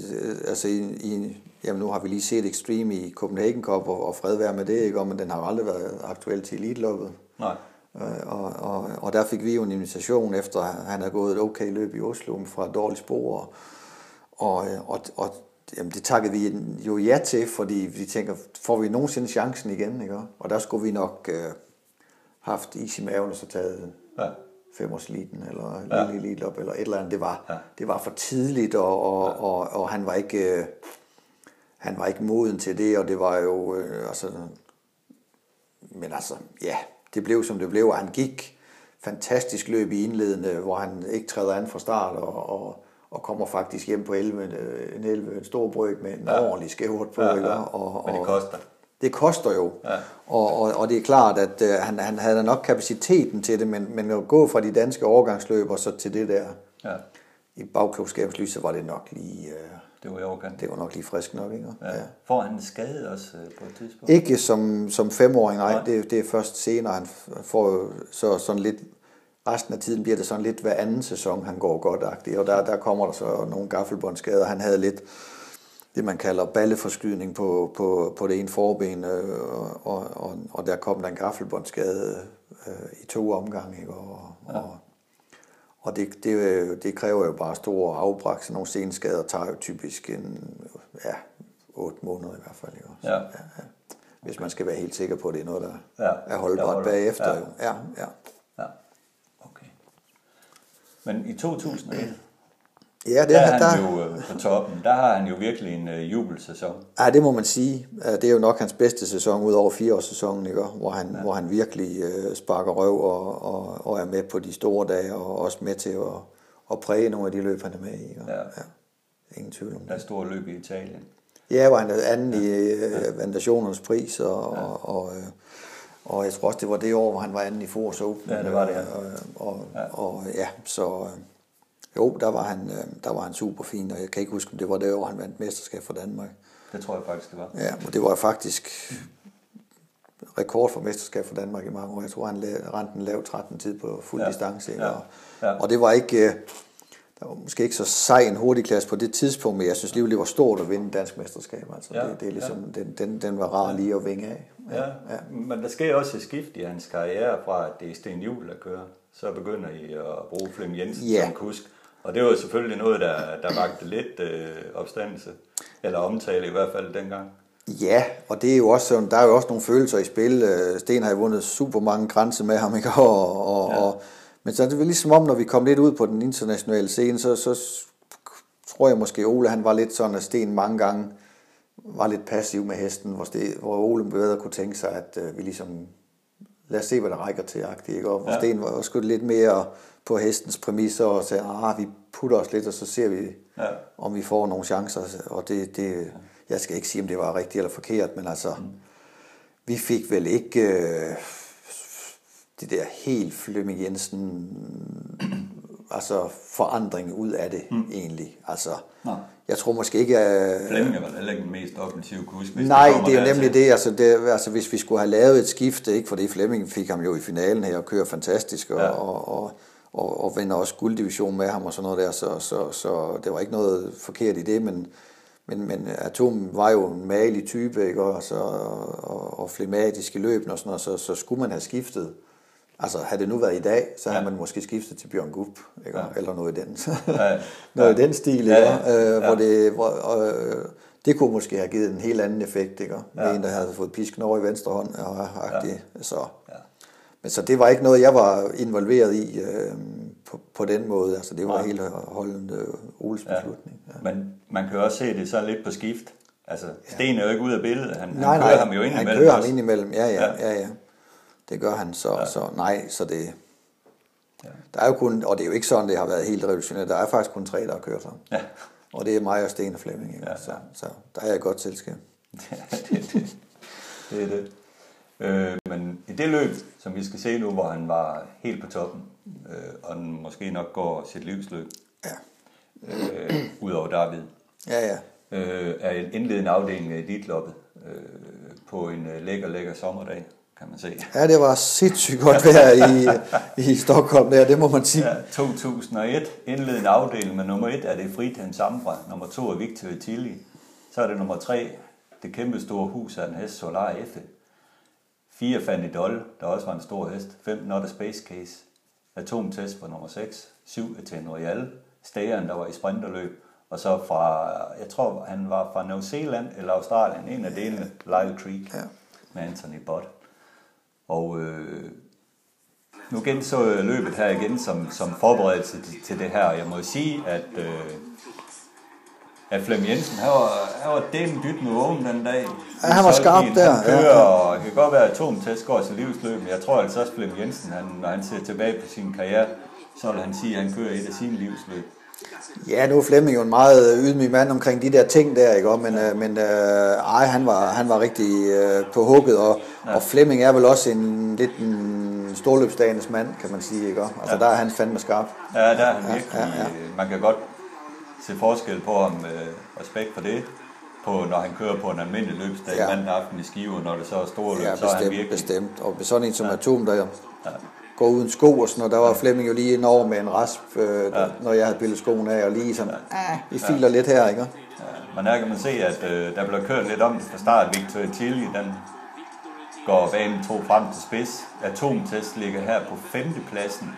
altså i, i, jamen nu har vi lige set Extreme i Copenhagen Cup, og, og fred være med det, ikke? Og, men den har aldrig været aktuel til elite-løbet. Nej. Øh, Og, og, og der fik vi jo en invitation efter, at han havde gået et okay løb i Oslo fra et dårligt spor. Og, og, og jamen, det takkede vi jo ja til, fordi vi tænker, får vi nogensinde chancen igen? Ikke? Og der skulle vi nok øh, haft is i maven og så taget Ja. femårsliten eller Ja. lille elite op eller et eller andet. Det var, Ja. det var for tidligt, og, og, ja. og, og han var ikke øh, han var ikke moden til det, og det var jo øh, altså men altså, ja, det blev som det blev, og han gik fantastisk løb i indledende, hvor han ikke træder an fra start, og, og, og kommer faktisk hjem på 11, øh, en 11 en stor brøk med en Ja. ordentlig skævert på. Ja, ikke? ja. Og, Men det og- koster. det koster jo, Ja. og, og, og det er klart, at øh, han, han havde nok kapaciteten til det, men, men at gå fra de danske overgangsløber så til det der Ja. i bagklubskabens lys, så var det nok lige, øh, Det var i overkant. det var nok lige frisk nok, ikke? Ja. Får han skade også øh, på et tidspunkt? Ikke som, som femåring, nej, Nej. det, det er først senere, han får så sådan lidt, resten af tiden bliver det sådan lidt hver anden sæson, han går godt og der, der kommer der så nogle gaffelbåndsskader. Han havde lidt det, man kalder balleforskydning på, på, på det ene forben, øh, og, og, og der kom der en gaffelbåndsskade øh, i to omgange, ikke? Og, ja. og, og det, det, det kræver jo bare store afbræk, så nogle senskader tager jo typisk en, ja, otte måneder i hvert fald. Ikke? Ja. ja, ja. Hvis man skal være helt sikker på, at det er noget, der Ja, er holdbart holder. bagefter. Ja. Jo. Ja, ja. Ja. Okay. Men i 2001, ja, det der er, er der, han jo øh, på toppen. Der har han jo virkelig en øh, jubelsæson. Ja, det må man sige. Ja, Det er jo nok hans bedste sæson ud over fireårssæsonen, ikke? hvor han, ja. hvor han virkelig øh, sparker røv og, og, og er med på de store dage, og også med til at, at præge nogle af de løb, han er med i. Ikke? Ja. ja. Ingen tvivl om Der er det. store løb i Italien. Ja, hvor han er anden i øh, Vandationernes pris, og, ja. og, og, øh, og jeg tror også, det var det år, hvor han var anden i Force Open. Ja, det var det, ja. Og, og, Ja. ja. og ja, så øh, jo, der var, han, øh, der var han super fin, og jeg kan ikke huske, om det var det år, han vandt mesterskab for Danmark. Det tror jeg faktisk, det var. Ja, og det var faktisk rekord for mesterskab for Danmark i mange år. Jeg tror, han rendte en lav 13 tid på fuld Ja. ja. distance. Ja. Og, Ja. og det var ikke... øh, Der var måske ikke så sej en hurtig klasse på det tidspunkt, men jeg synes alligevel, det var stort at vinde dansk mesterskab. Altså, Ja, det, det er ligesom, den, den, den var rar lige at vinge af. Ja, ja. Men der sker også et skift i hans karriere fra, at det er Sten Juhl, der kører. Så begynder I at bruge Flem Jensen Ja. som kusk. Og det var selvfølgelig noget, der, der vagte lidt øh, opstandelse. Eller omtale i hvert fald dengang. Ja, og det er jo også sådan, der er jo også nogle følelser i spil. Øh, Sten har jo vundet super mange grænser med ham, ikke? Og, og, Ja. og, men så er det vel ligesom om, når vi kom lidt ud på den internationale scene, så, så tror jeg måske, Ole han var lidt sådan, at Sten mange gange var lidt passiv med hesten, hvor, Sten, hvor Ole bedre kunne tænke sig, at øh, vi ligesom, lad os se, hvad der rækker til, agtigt, ikke? og hvor Ja. Sten var sgu lidt mere på hestens præmisser og sagde, ah, vi putter os lidt, og så ser vi, Ja. om vi får nogle chancer. Og det, det, jeg skal ikke sige, om det var rigtigt eller forkert, men altså, mm. vi fik vel ikke øh, det der helt Flemming Jensen, altså forandring ud af det mm. egentlig. Altså, Nå. Jeg tror måske ikke, at... Flemming var heller ikke den mest offensive kusk. hvis Nej, kommer det er jo nemlig det. Altså, det. altså, hvis vi skulle have lavet et skifte, ikke, fordi Flemming fik ham jo i finalen her og kører fantastisk, og, ja. og, og, og, og vinder også gulddivision med ham og sådan noget der, så, så, så det var ikke noget forkert i det, men, men, men Atom var jo en malig type, ikke, og, så, og, og flematisk i løben og sådan noget, så, så skulle man have skiftet. Altså, havde det nu været i dag, så havde Ja. man måske skiftet til Bjørn Gup, ikke? Ja. eller noget i den. Ja. noget Ja. i den stil, Ja, ja. Øh, Ja. hvor det, hvor, øh, det kunne måske have givet en helt anden effekt, ikke? Ja. en, der havde fået pisken over i venstre hånd, og ja. så. Ja. Men så det var ikke noget, jeg var involveret i øh, på, på den måde. Altså, det var Nej. helt holdende øh, Oles Ja. beslutning. Ja. Men man kan jo også se det så lidt på skift. Altså, Sten er jo ikke ude af billedet. Han, Nej, han kører nej, ham jo ind han imellem kører ham ind imellem, ja, ja, Ja. ja, ja. Det gør han, så, Ja. så nej, så det... Ja. Der er jo kun, og det er jo ikke sådan, det har været helt revolutionært. Der er faktisk kun tre, der har kørt ham. Ja. Og det er mig og Sten og Flemming. Ja, ja. Så, så der er jeg godt selskab. det, det, det er det. Øh, men i det løb, som vi skal se nu, hvor han var helt på toppen, øh, og den måske nok går sit livsløb, Ja. øh, ud over David, Ja, ja. øh, er en indledende afdeling af elitloppet øh, på en øh, lækker, lækker sommerdag, kan man se. Ja, det var sindssygt godt vejr i, i Stockholm der, det må man sige. Ja, 2001, indledende afdeling med nummer 1 er det Fritan Samfra, nummer 2 er Victor Tilly, så er det nummer 3, det kæmpe store hus af en hest Solar F. 4 Fanny Doll, der også var en stor hest. 5 Not a Space Case. Atomtest på nummer 6. 7 Etienne Royal. Stageren, der var i sprinterløb. Og så fra, jeg tror han var fra New Zealand eller Australien, en af delene, Lyle Creek, Ja. med Anthony Bott. Og øh, nu genså jeg løbet her igen som, som forberedelse til, til det her. Jeg må sige, at, øh, at Flem Jensen, han var, han var delen dyt med åben den dag. Ja, han var skarp Han der, kører, ja, ja. og det kan godt være, at atomtest går til livsløb, men jeg tror altså også, Flem Jensen, han, når han ser tilbage på sin karriere, så vil han sige, at han kører et af sine livsløb. Ja, nu er Flemming jo en meget ydmyg mand omkring de der ting der, ikke? Men, ja. men øh, ej, han var, han var rigtig øh, på hugget, og, ja. og Flemming er vel også en lidt en storløbsdagens mand, kan man sige, ikke? Altså, ja. der er han fandme skarp. Ja, der er han virkelig. ja, ja. øh, Man kan godt se forskel på ham, øh, respekt for det, på når han kører på en almindelig løbsdag Ja. ja. mandag aften i Skive, når det så er store løb, Ja, så er han bestemt, virkelig... bestemt. Og sådan en som ja. Atom, der går uden sko og sådan noget, der var Flemming jo lige over med en rasp, øh, ja. når jeg havde pillet skoen af, og lige sådan, ja. vi filer lidt her, ikke? Ja, men her kan man se, at øh, der bliver kørt lidt om fra start. Victoria Tilly, den går banen to frem til spids. Atomtest ligger her på femtepladsen.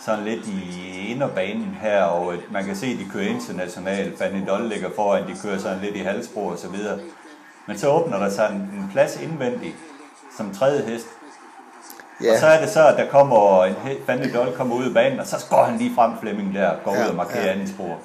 Sådan lidt i inderbanen her, og øh, man kan se, at de kører internationalt. Fanny Doll ligger foran, de kører sådan lidt i halvspor og så videre. Men så åbner der sig en, en plads indvendigt som tredje hest. Ja. Og så er det så, at der kommer en Fanny Doll kommer ud af banen, og så går han lige frem Flemming der, går Ja, ud og markerer ja. anden spor.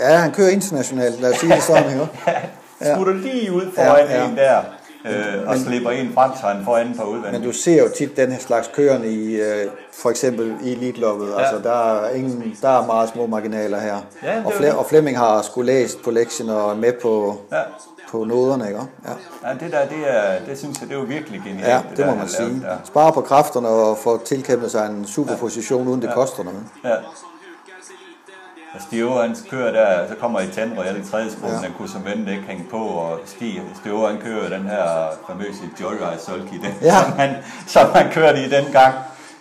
ja, han kører internationalt, lad os sige det sådan, ikke? Ja. Smutter lige ud foran Ja, ja. en der, øh, og slipper en frem, så han får anden på udvendigt. Men du ser jo tit den her slags kørende i, øh, for eksempel i elitloppet. Ja. Altså, der er, ingen, der er meget små marginaler her. Ja, og, Fle- og Flemming har skulle læst på lektien og er med på, Ja. På noderne, ikke? Ja, ja, det der, det, er, det synes jeg, det er jo virkelig genialt. ja det der, må man lavet sige. Der. Spare på kræfterne og få tilkæmpet sig en super position, uden det koster noget. Ja. Og Stio, han kører der, så kommer Etienne Royal i tredje spor, Ja. ja. den kunne som ven ikke hænge på, og Stig, Stio, han kører den her famøse Joyride Sulky, den, Ja. som, han, som han kørte i den gang.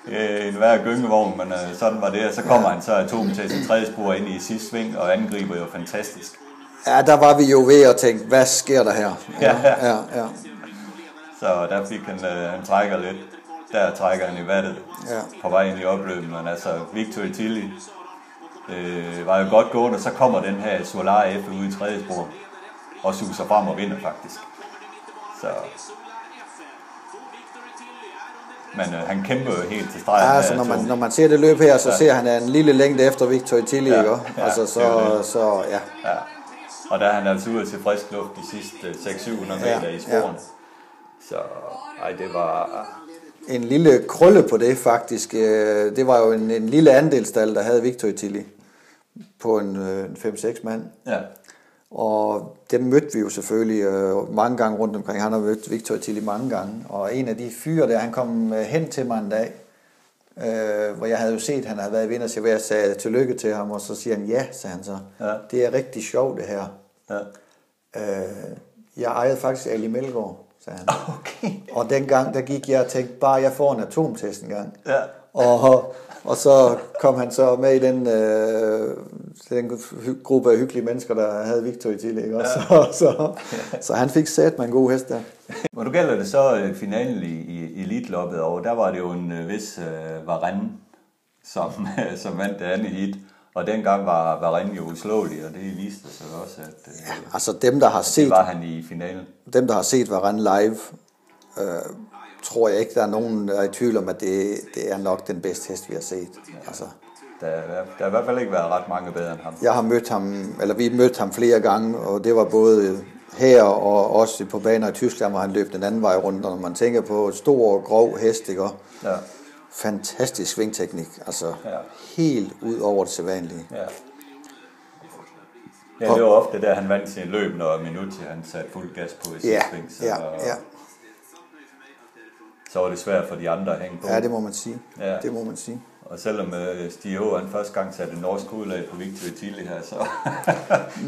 Øh, en hver gyngevogn, men øh, sådan var det. Og så kommer ja. han så atomtest i tredje spor ind i sidste sving, og angriber jo fantastisk. Ja, der var vi jo ved at tænke, hvad sker der her? Ja. ja, ja. Så der fik han, øh, han trækker lidt. Der trækker han i vattet Ja. på vej ind i opløbet. Men altså, Victor Tilly øh, var jo godt gået, og så kommer den her Solar F ude i tredje spor. Og suser frem og vinder faktisk. Så... Men øh, han kæmper jo helt til stregen. Ja, altså, når, man, når man ser det løb her, så ser han en lille længde efter Victor Tilly, Ja, ikke? ja, Altså, det så, det. så ja. Ja. Og der er han altså ude til frisk luft de sidste 600-700 Ja, meter i ja. sporene. Så ej, det var... En lille krølle på det faktisk. øh, Det var jo en, en lille andelstal, der havde Victor Tilly på en, øh, en 5-6 mand. Ja, Og dem mødte vi jo selvfølgelig øh, mange gange rundt omkring. Han har mødt Victor Tilly mange gange. Og en af de fyre der, han kom øh, hen til mig en dag, øh, hvor jeg havde jo set, at han havde været i vinder, så jeg sagde tillykke til ham, og så siger han, ja, sagde han så. Ja. Det er rigtig sjovt det her. Ja. Øh, jeg ejede faktisk Ali Melgaard, sagde han. Okay. Og dengang, der gik jeg og tænkte, bare jeg får en atomtest en gang. Ja. Og, og så kom han så med i den, øh, den gruppe af hyggelige mennesker, der havde Victor i til, ikke? Ja. Så, så, så han fik sat med en god hest der. Og du gælder det så øh, finalen i, i Elite-loppet, og der var det jo en øh, vis øh, Varenne, som, som vandt det andet hit. Og dengang var Varenne jo uslåelig, og det viste sig også, at øh, Altså dem, der har det set, var han i finalen. dem, der har set Varane live, øh, tror jeg ikke, der er nogen, der er i tvivl om, at det, det er nok den bedste hest, vi har set. Altså, Der, der har i hvert fald ikke været ret mange bedre end ham. Jeg har mødt ham, eller vi mødte ham flere gange, og det var både her og også på baner i Tyskland, hvor han løb den anden vej rundt. Og når man tænker på stor, grov hest, ikke? Og Ja, Fantastisk svingteknik, altså Ja. helt ud over det sædvanlige. ja. Ja, det var ofte der, han vandt sin løb, når Minucci han satte fuld gas på i sidste Ja, sving. Så, ja, ja. så var det svært for de andre at hænge på. Ja, det må man sige. Ja. Det må man sige. Og selvom øh, Stig H. han første gang satte norsk udlag på Victor Tilly her, så,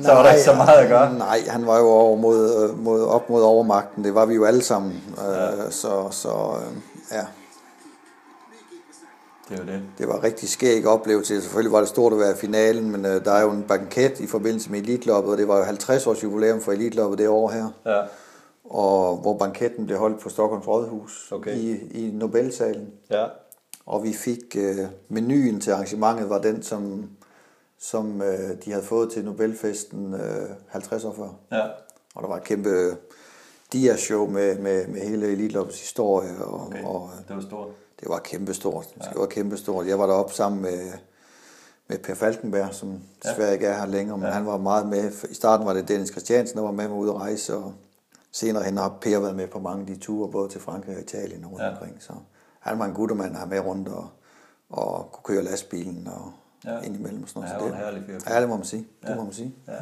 så var der ikke så meget at gøre. Nej, han var jo over mod, øh, mod, op mod overmagten. Det var vi jo alle sammen. Ja. Øh, så så øh, ja, Det det. det var rigtig skæg oplevelse. Selvfølgelig var det stort at være i finalen, men øh, der er jo en banket i forbindelse med Elitloppet, og det var jo 50 års jubilæum for Elitloppet det år her. Ja, Og hvor banketten blev holdt på Stockholms Rådhus Okay. i, i Nobelsalen. ja, Og vi fik øh, menuen til arrangementet var den, som, som øh, de havde fået til Nobelfesten øh, 50 år før. ja. Og der var et kæmpe dia-show med, med, med hele Elitloppets historie, og, Okay. og øh, Det var stort. Det var kæmpestort. Det var kæmpestort. Jeg var deroppe sammen med, med Per Falkenberg, som desværre ikke er her længere, men Ja. han var meget med. I starten var det Dennis Christiansen, der var med mig ude at rejse, og senere hen har Per været med på mange af de ture, både til Frankrig og Italien og rundt Ja. omkring. Så han var en guttermand, der har med rundt og, og kunne køre lastbilen og Ja. ja. indimellem og sådan noget. Ja, han var en herlig fyr. Ja, det må man sige. Det Ja. må man sige. Ja.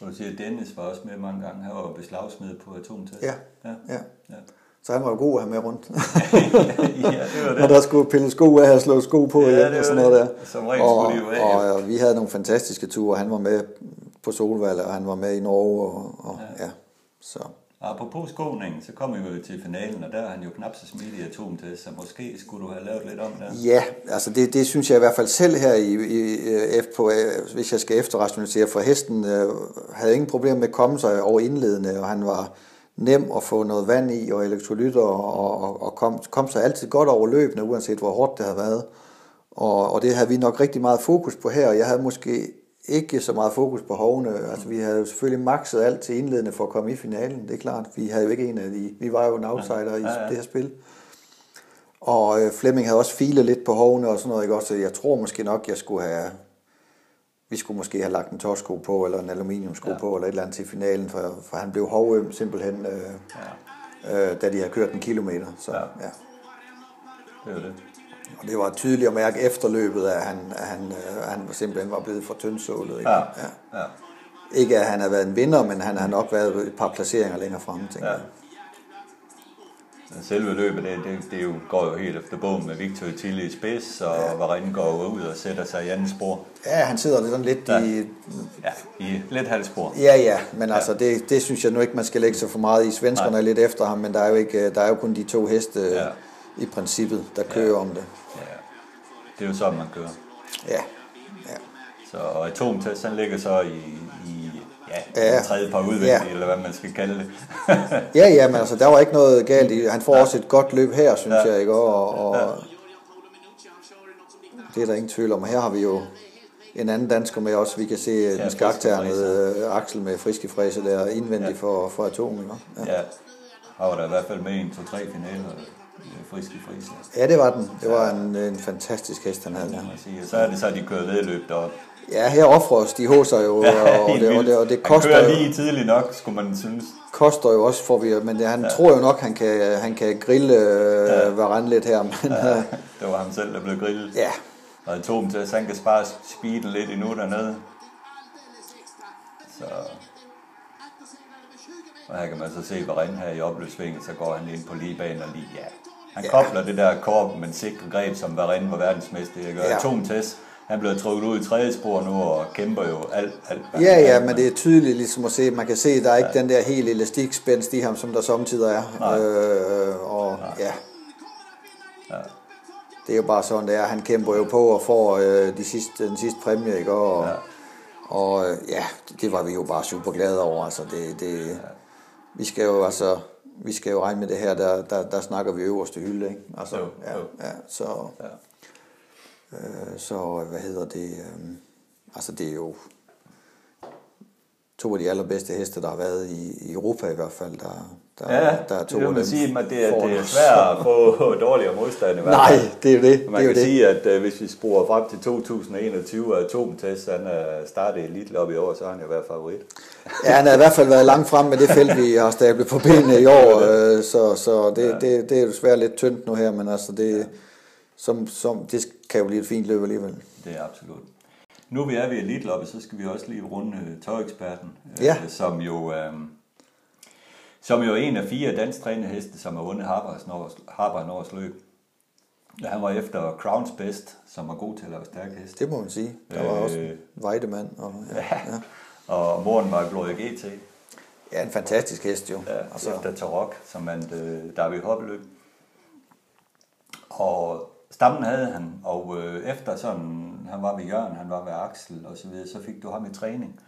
Og du siger, at Dennis var også med mange gange. Han var beslagsmed på atomtest. Ja. Ja. Ja. ja. Så han var jo god at have med rundt. ja, det var Når det. der skulle pille sko af og slå sko på Ja, igen og sådan noget det. der. Som regel og, skulle de jo af, og, og, vi havde nogle fantastiske ture. Han var med på Solvalg, og han var med i Norge. Og, og, ja. ja. Så. Apropos skoning, så kom vi jo til finalen, og der er han jo knap så smidig i atomtest, så måske skulle du have lavet lidt om der. Ja, altså det, det synes jeg i hvert fald selv her, i, i, i, på, hvis jeg skal efterrationalisere, for hesten øh, havde ingen problemer med at komme sig over indledende, og han var nem at få noget vand i og elektrolytter, og, og, og kom, kom sig altid godt over løbende, uanset hvor hårdt det havde været. Og, og det havde vi nok rigtig meget fokus på her, og jeg havde måske ikke så meget fokus på hovene. Altså, vi havde jo selvfølgelig makset alt til indledende for at komme i finalen, det er klart. Vi havde jo ikke en af de, vi var jo en outsider i Ja, ja. det her spil. Og øh, Flemming havde også filet lidt på hovene og sådan noget, ikke også? Så jeg tror måske nok, jeg skulle have... Vi skulle måske have lagt en tårsko på, eller en aluminiumsko Ja. på, eller et eller andet til finalen, for, for han blev hovøm simpelthen, øh, Ja, øh, da de havde kørt en kilometer. Så, Ja. ja. ja. det var det. Og det var tydeligt at mærke efterløbet, at han, at han, øh, han simpelthen var blevet for tyndsålet. Ikke? Ja, Ja. ja, ikke at han har været en vinder, men han har nok været et par placeringer længere fremme, tænker ja. jeg. Selve løbet, det, det, det jo, går jo helt efter bogen med Victor Tilly i spids, og ja. Varenne går ud og sætter sig i anden spor. Ja, han sidder sådan lidt Ja. i... Ja, i lidt halvspor. Ja, ja, men altså, det, det synes jeg nu ikke, man skal lægge så for meget i. Svenskerne Nej. er lidt efter ham, men der er jo, ikke, der er jo kun de to heste Ja. ja. i princippet, der kører om det. Ja, det er jo sådan, man kører. Ja, ja. Så atomtest, han ligger så i ja, Ja. ja. tredje par udvendigt, Ja. eller hvad man skal kalde det. Ja, ja, men altså, der var ikke noget galt i Han får også et godt løb her, synes Ja. jeg, ikke? Og, og Ja. det er der ingen tvivl om. Her har vi jo en anden dansker med også. Vi kan se ja, den skakternede øh, Axel med friske fræse der indvendigt Ja. for, for atomen. Ja. ja, han var der i hvert fald med en, to, tre finaler friske frise. ja, det var den. Det var en, en fantastisk hest, han havde. Ja. sige. Så er det så, de kører vedløb deroppe. Ja, her offrer Stig H. sig jo, og, og, det, og, det, og det koster, Han kører jo, lige tidligt nok, skulle man synes. koster jo også for vi, men det, han ja. tror jo nok, han kan, han kan grille øh, Ja. ja. Varane lidt her, men ja. Ja, det var ham selv, der blev grillet. ja. Og atomtest, han kan spare speeden lidt endnu dernede. Så... Og her kan man så se, hvor her i opløbsvinget, så går han ind på ligebanen og lige, ja. Han Ja. kobler det der korp, men sikre greb, som Varenne var verdensmester. Ikke? Og Ja. atomtest, han blev trukket ud i tredje spor nu og kæmper jo alt, alt. Ja, ja, men det er tydeligt ligesom at se, man kan se, der er ikke ja. den der helt elastikspænst i ham, som der samtidig er. Nej. Øh, og ja. Ja. Det er jo bare sådan, det er. Han kæmper jo på og får øh, de sidste, den sidste præmie, ikke? Og, Ja. ja. og øh, ja, det var vi jo bare super glade over. Altså, det, det, ja. Vi skal jo altså, vi skal jo regne med det her, der, der, der snakker vi øverste hylde, ikke? Altså, Jo, ja, jo. ja, så, Ja. øh, så hvad hedder det? Øh, altså, det er jo to af de allerbedste heste, der har været i, i Europa i hvert fald. Der, der, Ja, der er to det vil man sige, at det er, det er svært at få dårligere modstand i hvert Nej, det er jo det. Man det er kan det. sige, at øh, hvis vi sporer frem til 2021, og Atomtest han er startet i Elite op i år, så har han jo været favorit. Ja, han har i hvert fald været langt frem med det felt, vi har stablet på benene i år, øh, så, så det, det, det er jo desværre lidt tyndt nu her, men altså det, som, som, det kan jo blive et fint løb alligevel. Det er absolut. Nu vi er ved Elite så skal vi også lige runde øh, tøjeksperten, øh, Ja. som jo... Øh, som jo er en af fire dansk trænede heste, som har vundet Harper Norges løb. Ja, han var efter Crowns Best, som var god til at lave stærke heste. Det må man sige. Der var øh, også Weidemand. Og, ja, ja. ja. og moren var Gloria GT. Ja, en fantastisk hest jo. Ja, altså. efter Tarok, som man øh, David Hoppeløb. Og stammen havde han, og øh, efter sådan, han var ved Jørgen, han var ved Axel og så videre, så fik du ham i træning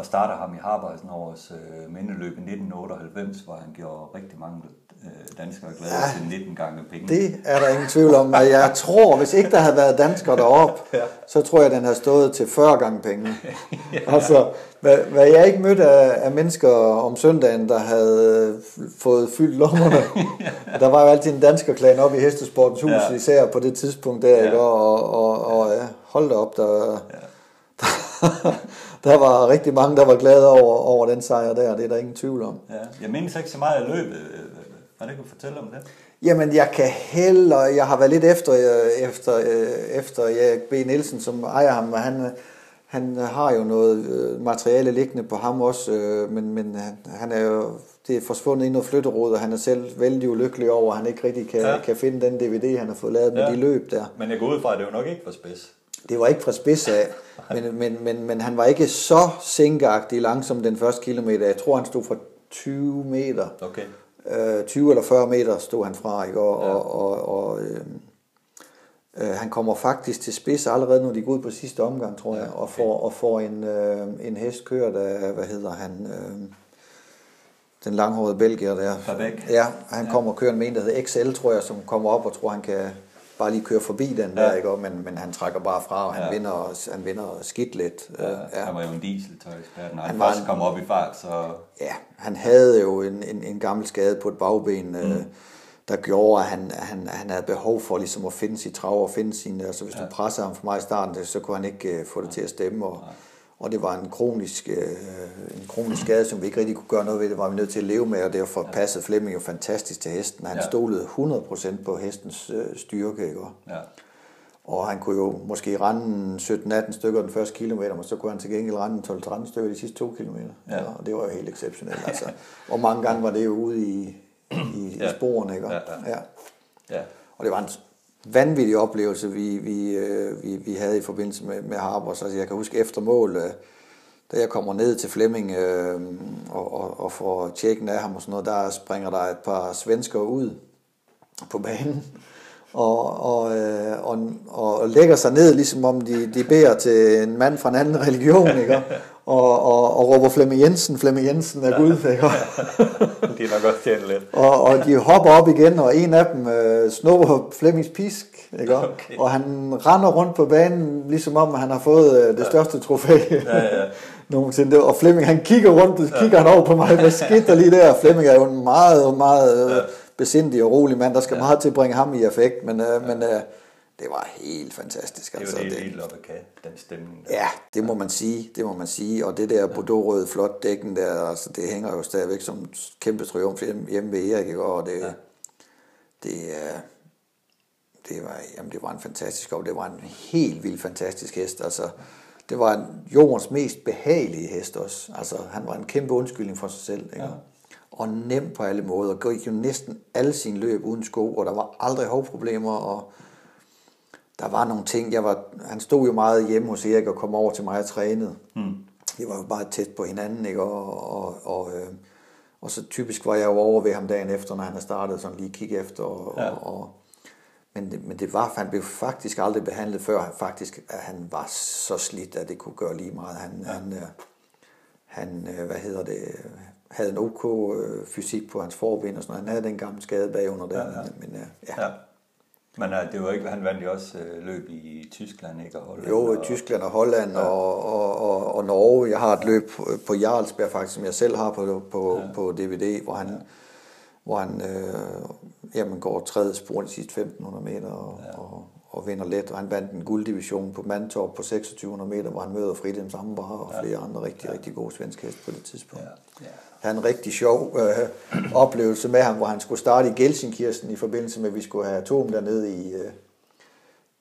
og starter ham i Harbarsen års øh, mindeløb i 1998, hvor han gjorde rigtig mange øh, danskere glade ja, til 19 gange penge. Det er der ingen tvivl om. Og jeg tror, hvis ikke der havde været danskere deroppe, ja. så tror jeg, den har stået til 40 gange penge. ja. Altså, hvad, hvad jeg ikke mødte af, af mennesker om søndagen, der havde fået fyldt lommerne. ja. Der var jo altid en danskerklan op i Hestesportens hus, ja. især på det tidspunkt der, ja. ikke? Og, og, og ja, hold da op, der... Ja. Der var rigtig mange, der var glade over, over den sejr der, det er der ingen tvivl om. Ja. Jeg mindes ikke så meget af løbet. Hvad det kan fortælle om det? Jamen, jeg kan heller, jeg har været lidt efter, efter, efter Erik B. Nielsen, som ejer ham, og han, han har jo noget øh, materiale liggende på ham også, øh, men, men han er jo, det er forsvundet i noget flytterod, og han er selv vældig ulykkelig over, at han ikke rigtig kan, ja. kan finde den DVD, han har fået lavet med ja. de løb der. Men jeg går ud fra, at det jo nok ikke for spids. Det var ikke fra spids af, men, men, men, men han var ikke så sænkeagtig langsom den første kilometer. Jeg tror, han stod fra 20 meter. Okay. Øh, 20 eller 40 meter stod han fra, ikke? Og, ja. og, og, og øh, øh, han kommer faktisk til spids allerede, når de går ud på sidste omgang, tror jeg, ja, okay. og får, og får en, øh, en hest kørt af, hvad hedder han... Øh, den langhårede belgier der. Fabek. Ja, han ja. kommer kører med en, der hedder XL, tror jeg, som kommer op og tror, han kan bare lige køre forbi den ja. der, ikke? Men, men han trækker bare fra, og han, ja. vinder, han vinder skidt lidt. Ja, ja. Han var jo en dieseltøjsekspert, når han, han først kom op i fart, så... Ja, han havde jo en, en, en gammel skade på et bagben, mm. øh, der gjorde, at han, han, han havde behov for ligesom at finde sit trav og finde sin... Altså hvis ja. du presser ham for meget i starten, så kunne han ikke uh, få det til at stemme, og... Ja og det var en kronisk, øh, en kronisk skade, som vi ikke rigtig kunne gøre noget ved. Det var vi nødt til at leve med, og derfor passede Flemming jo fantastisk til hesten. Han ja. stolede 100% på hestens øh, styrke. Ikke? Ja. Og han kunne jo måske rende 17-18 stykker den første kilometer, men så kunne han til gengæld rende 12-13 stykker de sidste to kilometer. Ja. Ja, og det var jo helt exceptionelt. Altså. og mange gange var det jo ude i, i, ja. i sporene. Ikke? Ja, ja. Ja. ja. Og det var en vanvittig oplevelse, vi, vi, øh, vi, vi havde i forbindelse med, med Harbour. Så altså, jeg kan huske efter mål, øh, da jeg kommer ned til Flemming øh, og, og, og får tjekken af ham og sådan noget, der springer der et par svensker ud på banen og, og, øh, og, og lægger sig ned, ligesom om de, de beder til en mand fra en anden religion, ikke? Og, og, og råber Flemming Jensen, Flemming Jensen er Gud, ikke? de er nok også tjent lidt. og, og de hopper op igen, og en af dem øh, snupper Flemmings pisk, ikke? Okay. Og han render rundt på banen, ligesom om han har fået øh, det største trofæ. Ja, ja. nogensinde. Og Flemming, han kigger rundt, kigger han over på mig, hvad skete der lige der? Flemming er jo en meget, meget... Ja besindig og rolig mand. Der skal ja. meget til at bringe ham i effekt, men, øh, ja. men øh, det var helt fantastisk. Det var altså, det, helt oppe kan, den stemning. Der. Ja, det må man sige, det må man sige. Og det der Bordeaux-røde flot dækken der, altså, det hænger jo stadigvæk som kæmpe triumf hjemme ved Erik, ikke? og det, ja. det, øh, det, var, jamen, det var en fantastisk og det var en helt vildt fantastisk hest. Altså, det var en jordens mest behagelige hest også. Altså, han var en kæmpe undskyldning for sig selv. Ikke? Ja og nem på alle måder. Gik jo næsten alle sine løb uden sko, og der var aldrig hovproblemer, og der var nogle ting, jeg var, han stod jo meget hjemme hos Erik og kom over til mig og trænede. Mm. Vi var jo bare tæt på hinanden, ikke? Og, og, og, øh, og så typisk var jeg jo over ved ham dagen efter, når han havde startet, sådan lige kigge efter. Og, ja. og, og, men, det, men det var, han blev faktisk aldrig behandlet før, han faktisk, at han var så slidt, at det kunne gøre lige meget. Han, ja. han, øh, han øh, hvad hedder det, havde en OK øh, fysik på hans forben og sådan noget. Han havde den gamle skade bagunder der. Ja, ja. Men, øh, ja. ja. Men øh, det var ikke, han vandt jo også øh, løb i Tyskland, ikke? Og Holland, jo, i Tyskland og Holland ja. og, og, og, og Norge. Jeg har et løb på, Jarlsberg faktisk, som jeg selv har på, på, ja. på DVD, hvor han, ja. hvor han øh, jamen, går tredje spor de sidste 1500 meter og, ja. og, og vinder let. Og han vandt en gulddivision på Mantorp på 2600 meter, hvor han møder Fridhem Sambar og flere ja. andre rigtig, ja. rigtig gode svenske heste på det tidspunkt. Ja. Ja havde en rigtig sjov øh, oplevelse med ham, hvor han skulle starte i Gelsenkirchen i forbindelse med, at vi skulle have atom dernede i, øh,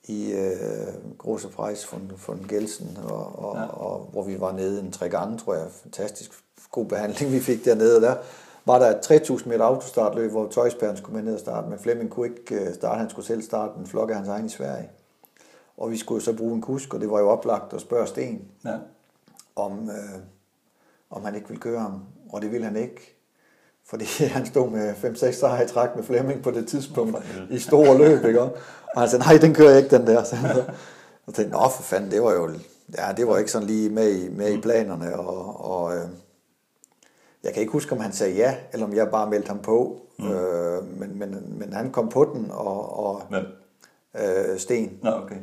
i øh, Große Preis von, von Gelsen, og, og, ja. og, hvor vi var nede en tre gange, tror jeg. Fantastisk god behandling, vi fik dernede der. var der et 3000 meter autostartløb, hvor Tøjsperren skulle med ned og starte, men Flemming kunne ikke øh, starte, han skulle selv starte en flok af hans egen i Sverige. Og vi skulle så bruge en kusk, og det var jo oplagt at spørge Sten, Ja. om, øh, om han ikke ville køre ham, og det ville han ikke. Fordi han stod med 5-6 sejre i træk med Flemming på det tidspunkt i store løb, ikke? Og han sagde, nej, den kører jeg ikke, den der. Så og tænkte, nå for fanden, det var jo, ja, det var ikke sådan lige med i, med i planerne, og, og øh, jeg kan ikke huske, om han sagde ja, eller om jeg bare meldte ham på, mm. øh, men, men, men han kom på den, og, og Hvem? øh, Sten, Nå, okay.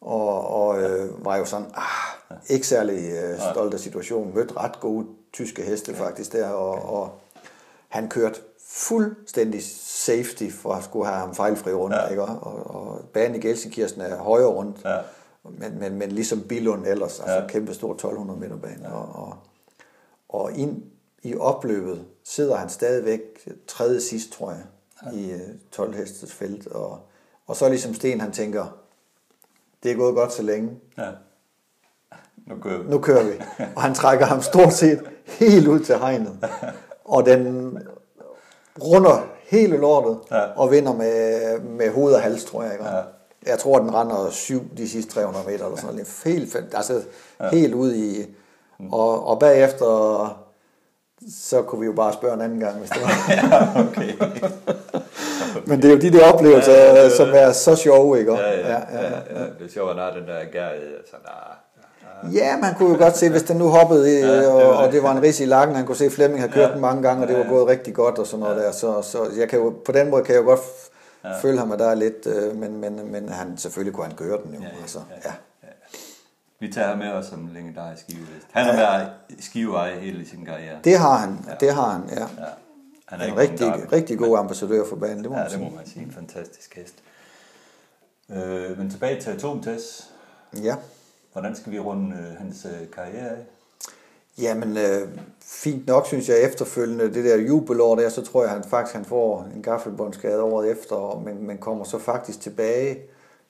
og, og øh, var jo sådan, ah, ikke særlig øh, stolt af situationen. Mødte ret gode tyske heste faktisk der, og, og han kørte fuldstændig safety for at skulle have ham fejlfri rundt, Ja. ikke? Og, og banen i Gelsenkirchen er højere rundt, Ja. men, men, men ligesom Billund ellers, altså Ja. kæmpe stor 1200 meter bane. Og, og, og ind i opløbet sidder han stadigvæk tredje sidst, tror jeg, i øh, 12 hestes felt. Og, og så ligesom Sten, han tænker, det er gået godt så længe, Ja. Nu kører vi. nu kører vi. Og han trækker ham stort set helt ud til hegnet. Og den runder hele lortet Ja. og vinder med, med hoved og hals, tror jeg. Ikke? Ja. Jeg tror, den render syv de sidste 300 meter eller sådan noget. Helt, altså, helt ud i... Og, og bagefter, så kunne vi jo bare spørge en anden gang, hvis det var. Okay. Men det er jo de der oplevelser, Ja, ja, ja. som er så sjove, ikke? Ja, ja, ja, ja. Det er sjovt, er den der gærighed. Altså, nah. Ja, man kunne jo godt se, hvis den nu hoppede, Ja, det og, og det. var en ris i lakken, han kunne se, at Flemming havde kørt Ja. den mange gange, og det Ja, var ja. gået rigtig godt og sådan noget der. Så, så jeg kan jo, på den måde kan jeg jo godt ja. føle ham, at der er lidt, øh, men, men, men han, selvfølgelig kunne han køre den jo. Ja, ja, altså, ja. ja. Vi tager ham med os som legendarisk skivehest. Han har været skiveejer hele sin karriere. Det har han, det har han, ja. Ja. Han En ikke rigtig, rigtig god ambassadør for banen, det må Ja, man det må sige. man sige. En fantastisk hest. Øh, men tilbage til atomtest. Ja. Hvordan skal vi runde øh, hans øh, karriere af? Jamen, øh, fint nok, synes jeg, efterfølgende, det der jubelår der, så tror jeg, han faktisk han får en gaffelbåndsskade året efter, og- men, men kommer så faktisk tilbage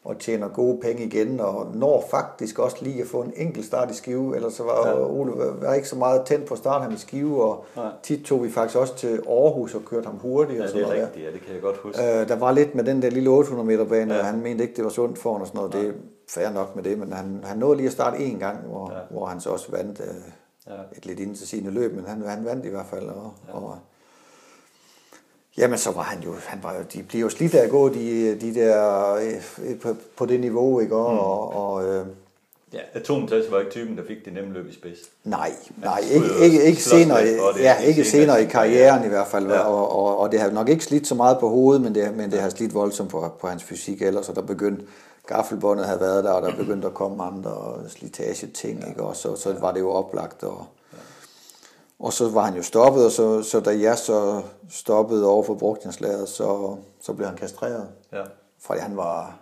og tjener gode penge igen, og når faktisk også lige at få en enkelt start i Skive, ellers så var ja. Ole var ikke så meget tændt på at starte ham i Skive, og Nej. tit tog vi faktisk også til Aarhus og kørte ham hurtigt. og Ja, sådan det er noget der. rigtigt. Ja, det kan jeg godt huske. Øh, der var lidt med den der lille 800 meter bane, Ja. og han mente ikke, det var sundt for ham og sådan noget. Det er fair nok med det, men han, han nåede lige at starte en gang, hvor, Ja. hvor han så også vandt øh, Ja. et lidt sine løb, men han, han vandt i hvert fald. Og, ja. og, jamen, så var han jo, han var jo, de bliver jo slidt af at gå, de, de der, øh, på, på det niveau, ikke? Og, mm. og, og øh, Ja, atomtest var ikke typen, der fik det nemme løb i spids. Nej, nej, ikke, ikke, ikke, senere, det, ja, ikke senere i karrieren i hvert fald, ja. og, og, og det har nok ikke slidt så meget på hovedet, men det, men det har slidt voldsomt på, på hans fysik ellers, og der begyndte, gaffelbåndet havde været der, og der begyndte at komme andre slitage ting, ja. ikke? og så, så var det jo oplagt, og, og så var han jo stoppet, og så, så da jeg så stoppede over for brugtjenslaget, så, så blev han kastreret, Ja. fordi han var,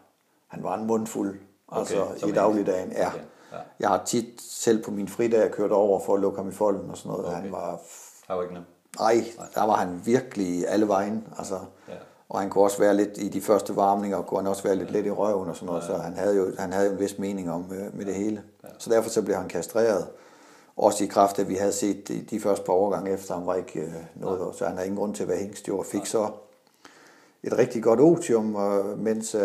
han var en mundfuld, altså Okay, som i en- dagligdagen, ja. Okay, ja. Jeg har tit selv på min fridag kørt over for at lukke ham i folden og sådan noget. Okay. Han var, Det var ikke nemt. nej, der var han virkelig alle vejen. Altså, Ja. Og han kunne også være lidt i de første varmninger, og kunne han også være lidt let i røven og sådan noget. Så han havde jo, han havde jo en vis mening om øh, med det hele. Så derfor så blev han kastreret. Også i kraft af, at vi havde set de, de første par overgange efter ham var ikke øh, noget, så han havde ingen grund til at være hængst og fik så et rigtig godt otium, øh, mens, øh,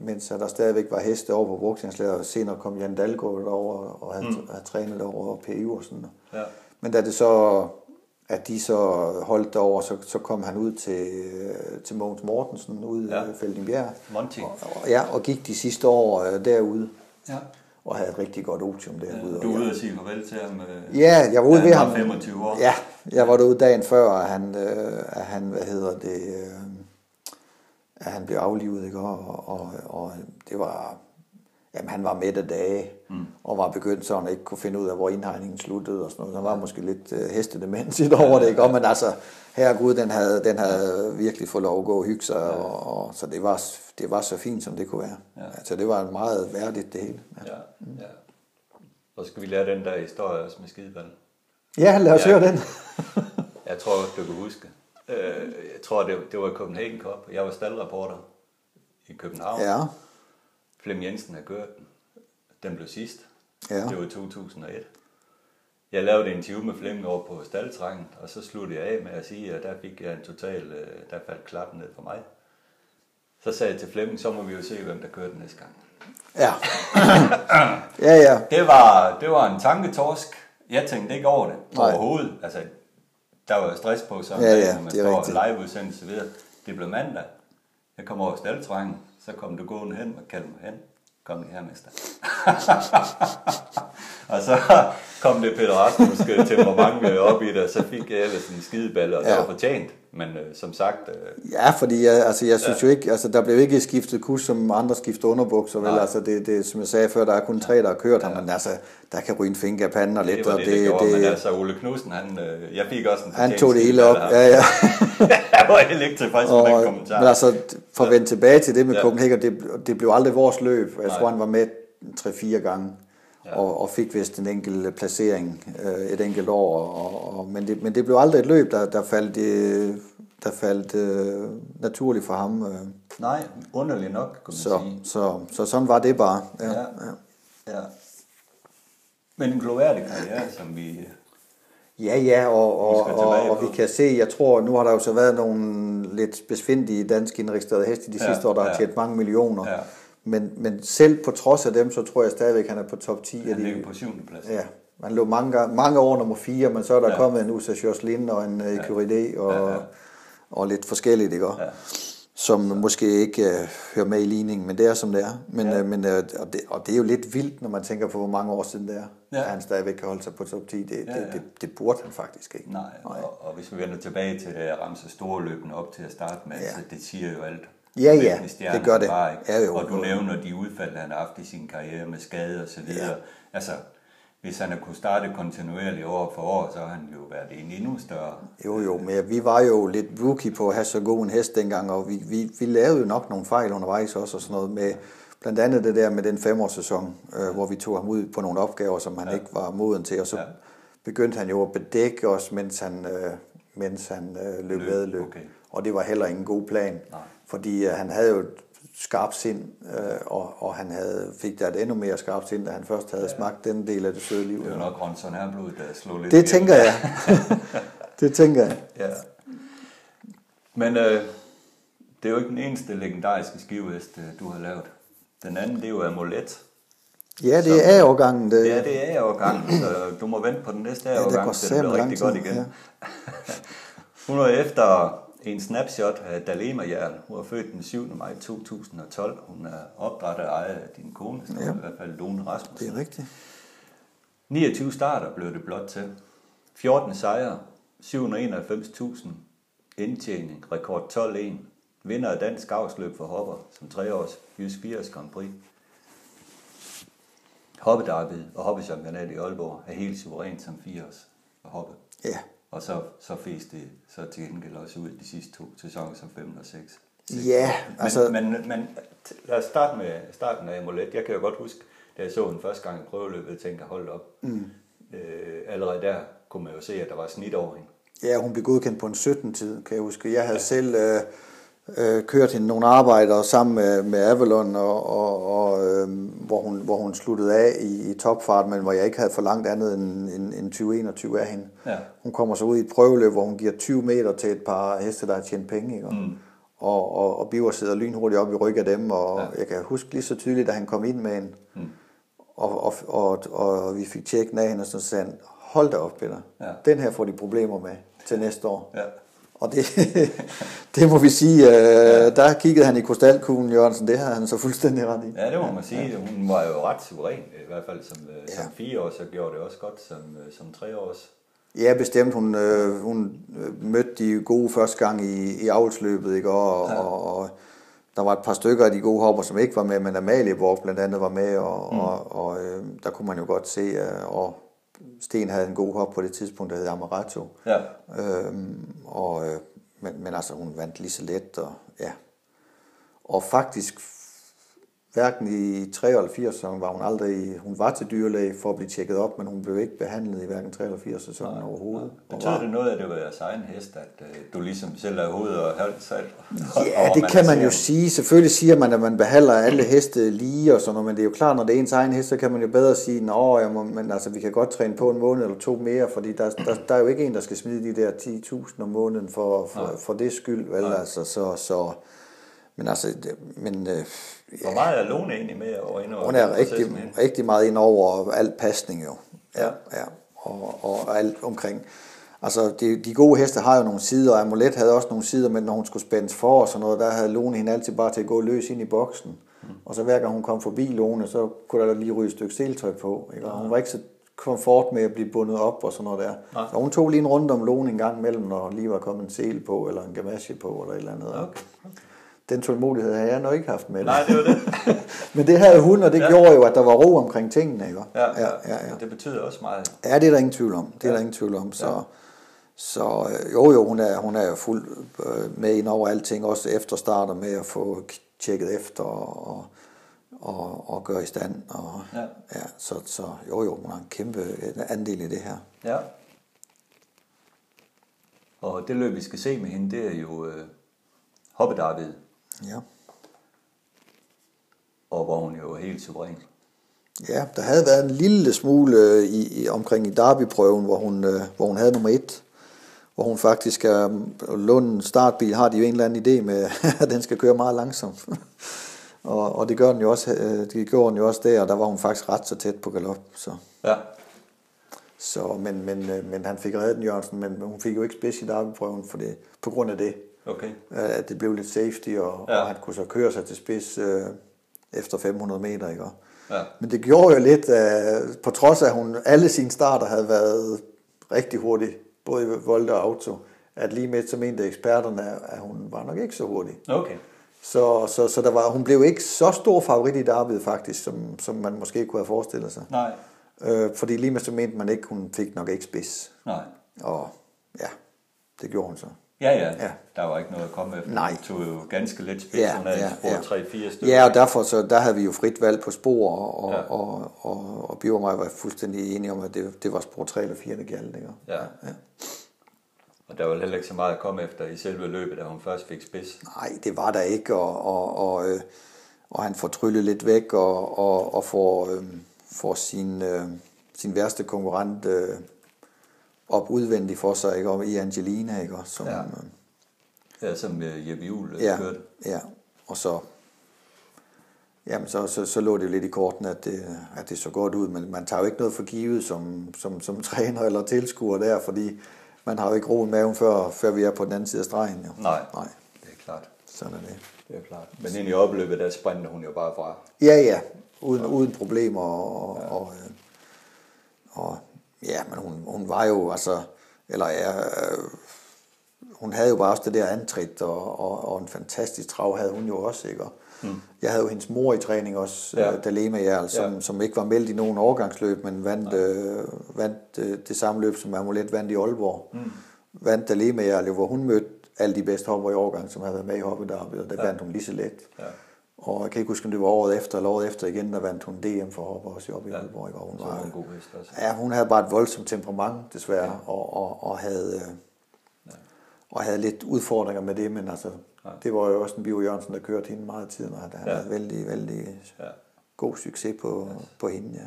mens der stadigvæk var heste over på brugtjenslaget, og senere kom Jan Dalgaard over og havde, mm. havde trænet over PU og sådan noget. Ja. Men da det så, at de så holdt derover, så, så kom han ud til, til Mogens Mortensen ude Ja. ja. i Feldingbjerg. Monty. Og, og, ja, og gik de sidste år øh, derude, Ja. og havde et rigtig godt otium derude. Du er Og ude og sige farvel til ham. øh, Ja, jeg var ude ved ham. var 25 år. Ja, jeg var derude dagen før, at han, øh, at han hvad hedder det, øh, at han blev aflivet, ikke? Og, og, og det var, jamen han var midt af dage, mm. og var begyndt sådan at ikke kunne finde ud af, hvor indhegningen sluttede og sådan noget. Han var måske lidt øh, hestedemens i over det, ikke? Og, men altså, herregud, den havde, den havde virkelig fået lov at gå og hygge sig, ja. og, og, så det var, det var så fint, som det kunne være. Ja. Altså, det var meget værdigt, det hele. Ja, Ja, ja. Så skal vi lære den der historie også med skideball. ja lad os Ja. høre den. Jeg tror du kan huske. Øh, Jeg tror, det, det var Copenhagen Cup. Jeg var staldreporter i København. Ja, Flem Jensen har kørt den. Den blev sidst. Ja. Det var i 2001. jeg lavede en interview med Flemming over på Staltrangen, og så sluttede jeg af med at sige, at der fik jeg en total, øh, der faldt klappen ned for mig. Så sagde jeg til Flemming, så må vi jo se, hvem der kører den næste gang. Ja. ja, ja. Det var, det var en tanketorsk. Jeg tænkte ikke over det Nej. overhovedet. Altså, der var stress på sådan Ja, ja, når man står rigtigt. live udsendelse videre. Det blev mandag. Jeg kom over Staltrangen, så kom du gående hen og kaldte mig hen. Kom lige her, mester. og så kom det Peter Rasmussen temperament op i det, og så fik jeg ellers en skideballe, og det Ja. var fortjent. Men øh, som sagt, øh, Ja, fordi jeg, altså, jeg synes jo ikke, altså, der blev ikke skiftet kus, som andre skifter underbukser, vel? Nej. Altså, det, det, som jeg sagde før, der er kun tre, der har kørt ham, men altså, der kan ryge en finger af panden og lidt, det var og det, det, det gjorde. Det, men det, altså, Ole Knudsen, han, øh, jeg fik også en han tog det hele op. Ja, ja. jeg var helt ikke tilfreds med den kommentar. men altså, for at vende tilbage til det med Ja. ja. Copenhagen, det, det blev aldrig vores løb. Jeg Nej. tror, han var med 3-4 gange, Ja. ja. Og, og fik vist en enkelt placering øh, et enkelt år. Og, og, men, det, men det blev aldrig et løb, der, der faldt, øh, der faldt øh, naturligt for ham. Øh. Nej, underligt nok, kunne man Så, sige. så, så sådan var det bare. Ja, Ja. ja. Ja. Men en gloværdig karriere, som vi... Ja, ja, og, og, skal og, og vi kan se, jeg tror, nu har der jo så været nogle lidt besvindelige danske indregistrerede heste de Ja, sidste år, der har ja. tjent mange millioner. Ja. Men, men selv på trods af dem, så tror jeg stadigvæk, han er på top 10 af Han ligger på syvende plads. Ja, man lå mange, mange år nummer 4, men så er der Ja. ja. kommet en USA Jocelyn og en uh, Curide og, Ja, ja. og lidt forskelligt, ikke? Ja. Som måske ikke uh, hører med i ligningen, men det er som det er. Men, Ja. ja. uh, men, uh, og, det, og det er jo lidt vildt, når man tænker på, hvor mange år siden det er, Ja. at han stadigvæk kan holde sig på top 10. Det, Ja, det, ja. det, det burde han faktisk ikke. Nej, og, og hvis vi vender tilbage til det at ramse store løbende op til at starte med, Ja. så det siger jo alt. Ja, ja, det gør det. Var, ikke? Ja, jo, og du jo. nævner de udfald, han har haft i sin karriere med skade og så videre. Ja. Altså, hvis han har kunne starte kontinuerligt år for år, så har han jo været en endnu større. Jo, jo, men vi var jo lidt rookie på at have så god en hest dengang, og vi, vi, vi lavede jo nok nogle fejl undervejs også og sådan noget med, blandt andet det der med den femårssæson, øh, hvor vi tog ham ud på nogle opgaver, som han Ja. ja. ikke var moden til, og så Ja. ja. begyndte han jo at bedække os, mens han, øh, mens han øh, løb Løb, vedløb. okay. Og det var heller ingen god plan, Nej. Fordi øh, han havde jo et skarpt sind, øh, og, og han havde, fik da et endnu mere skarpt sind, da han først havde ja. smagt den del af det søde liv. Det var nok Ronson Herblod, der slog lidt Det igennem. tænker jeg. det tænker jeg. Ja. Men øh, det er jo ikke den eneste legendariske skivehest, øh, du har lavet. Den anden, det er jo Amulet. Ja, det er årgangen. Det, Ja, det er årgang, så du må vente på den næste Ja, det går så det bliver rigtig godt igen. ja. Hun efter en snapshot af Dalema Jern. Hun var født den 7. maj 2012. Hun er opdrettet og ejet af din kone, Ja. i hvert fald Lone Rasmussen. det er rigtigt. 29 starter blev det blot til. 14 sejre, 791.000 indtjening, rekord 12-1. Vinder af dansk afsløb for hopper som treårs Jysk 80 Grand Prix. Hoppedarbyet og hoppechampionat i Aalborg er helt suverænt som 80 og hoppe. Ja. Og så, så fæs det så til gengæld også ud de sidste to sæsoner som 5 og 6. Ja, men, altså- Men, men t- lad os starte med starten af Amulet. Jeg kan jo godt huske, da jeg så den første gang i prøveløbet, jeg tænkte, hold op. Mm. Øh, allerede der kunne man jo se, at der var snit over hende. Ja, hun blev godkendt på en 17-tid, kan jeg huske. Jeg havde ja. selv øh, øh, kørt hende nogle arbejder sammen med, med Avalon, og, og, og, øh, hvor, hun, hvor hun sluttede af i, i topfart, men hvor jeg ikke havde for langt andet end, end, end 20-21 af hende. Ja. Hun kommer så ud i et prøveløb, hvor hun giver 20 meter til et par heste, der har tjent penge. Ikke? Mm. Og, og, og Biver sidder lynhurtigt op i ryggen af dem, og Ja. jeg kan huske lige så tydeligt, da han kom ind med en, mm. og, og, og, og vi fik tjekket af hende, og så sagde han, hold da op, Peter. Ja. Den her får de problemer med til næste år. Ja. Og det, det må vi sige, øh, der kiggede han i krystalkuglen, Jørgensen, det havde han så fuldstændig ret i. Ja, det må man sige. Hun var jo ret suveræn, i hvert fald som, ja. Ja. som fire år, så gjorde det også godt som, øh, som tre års. Ja, bestemt. Hun, øh, hun øh, mødte de gode første gang i, i avlsløbet, ikke? Og, ja. og, og der var et par stykker af de gode hopper, som ikke var med, men Amalie Borg blandt andet var med, og, mm. og, og øh, der kunne man jo godt se, øh, og Sten havde en god hop på det tidspunkt, der hed Amarato. Ja. Øhm, og, øh, men, men altså, hun vandt lige så let, og ja. Og faktisk, hverken i 83 sæsonen var hun aldrig, hun var til dyrlæge for at blive tjekket op, men hun blev ikke behandlet i hverken 3 eller 80 sæsonen overhovedet. Betyder det noget, at det var jeres egen hest, at øh, du ligesom selv lavede hoved og hals alt? Ja, det kan man jo sige. Selvfølgelig siger man, at man behandler alle heste lige og sådan noget, men det er jo klart, når det er ens egen hest, så kan man jo bedre sige, at må, men altså, vi kan godt træne på en måned eller to mere, fordi der, der, der er jo ikke en, der skal smide de der 10.000 om måneden for, for, for det skyld, vel? Altså, så, så, men altså, men... Øh, ja. Hvor meget er Lone egentlig med over ind over Hun er rigtig, rigtig meget ind over alt pasning jo. Ja, ja. ja. Og, og alt omkring. Altså, de, de gode heste har jo nogle sider, og Amulet havde også nogle sider, men når hun skulle spændes for og sådan noget, der havde Lone hende altid bare til at gå løs ind i boksen. Mm. Og så hver gang hun kom forbi Lone, så kunne der lige ryge et stykke seltøj på. Ikke? Og hun var ikke så komfort med at blive bundet op og sådan noget der. Ja. Så hun tog lige en runde om Lone en gang imellem, når lige var kommet en sel på, eller en gamasje på, eller et eller andet. Okay. okay den tålmodighed havde jeg nok ikke haft med det. Nej, det var det. Men det havde hun, og det ja. gjorde jo, at der var ro omkring tingene. Ikke? Ja, ja, ja, ja, ja. det betyder også meget. Ja, det er der ingen tvivl om. Det er ja. der ingen tvivl om. Så, ja. så øh, jo, jo, hun er, hun er jo fuld øh, med ind over alting, også efter starter med at få tjekket efter og, og, og gøre i stand. Og, ja. Ja, så, så jo, jo, hun har en kæmpe andel i det her. Ja. Og det løb, vi skal se med hende, det er jo øh, hoppedarbedet. Ja. Og hvor hun jo er helt suveræn. Ja, der havde været en lille smule øh, i, i omkring i Derby-prøven, hvor hun, øh, hvor hun havde nummer et. Hvor hun faktisk er, Lund startbil har de jo en eller anden idé med, at den skal køre meget langsomt. og, og det gør den jo også, øh, det gjorde den jo også der, og der var hun faktisk ret så tæt på galop. Så. Ja. Så, men, men, øh, men han fik reddet den, Jørgensen, men hun fik jo ikke spids i Derby-prøven for det, på grund af det. Okay. At det blev lidt safety, og, ja. og han kunne så køre sig til spids øh, efter 500 meter. Ikke? Ja. Men det gjorde jo lidt, øh, på trods af at hun alle sine starter havde været rigtig hurtig, både i Volta og Auto, at lige med så mente eksperterne, at hun var nok ikke så hurtig. Okay. Så, så, så der var, hun blev ikke så stor favorit i David faktisk, som, som man måske kunne have forestillet sig. Nej. Øh, fordi lige med så mente man ikke, hun fik nok ikke spids. Nej. Og ja, det gjorde hun så. Ja, ja, ja. Der var ikke noget at komme efter. Nej. Det tog jo ganske lidt spids. Ja, ja, spor ja. 3-4 stykker. Ja, og derfor så, der havde vi jo frit valg på spor, og, ja. og, og, og, og Biver og mig var fuldstændig enige om, at det, det var spor 3 eller 4, der galt. Ikke? Ja. ja. Og der var heller ikke så meget at komme efter i selve løbet, da hun først fik spids. Nej, det var der ikke, og, og, og, øh, og han får tryllet lidt væk, og, og, og får, øh, får sin, øh, sin værste konkurrent øh, op udvendigt for sig, ikke? Og i Angelina, ikke? Som, ja. Øh, Ja, som uh, Jeppe Juhl ja, kørte. Ja, og så, jamen så, så, så lå det lidt i korten, at det, at det så godt ud, men man tager jo ikke noget for givet som, som, som træner eller tilskuer der, fordi man har jo ikke ro i maven, før, før vi er på den anden side af stregen. Jo. Nej, Nej, det er klart. Sådan er det. Det er klart. Men ind i opløbet, der sprintede hun jo bare fra. Ja, ja, uden, uden problemer, og, ja. og, øh, og ja, men hun, hun var jo, altså, eller ja, øh, hun havde jo bare også det der antrit, og, og, og en fantastisk trav havde hun jo også, ikke? mm. Jeg havde jo hendes mor i træning også, ja. uh, Dalema Jærl, som, ja. som ikke var meldt i nogen overgangsløb, men vandt, øh, vandt øh, det samme løb, som Amulet vandt i Aalborg. Mm. Vandt Dalema Jærl, hvor hun mødte alle de bedste hopper i overgang, som havde været med i hoppet der, og der ja. vandt hun lige så let. Ja. Og jeg kan ikke huske, om det var året efter eller året efter igen, der vandt hun DM for hopper også oppe i ja. Aalborg. Hvor hun var, en god hest også. Ja, hun havde bare et voldsomt temperament, desværre, ja. og, og, og havde... Øh, og havde lidt udfordringer med det, men altså, ja. det var jo også en Bio Jørgensen, der kørte hende meget tid, og han ja. havde vældig, vældig ja. god succes på, yes. på hende, ja.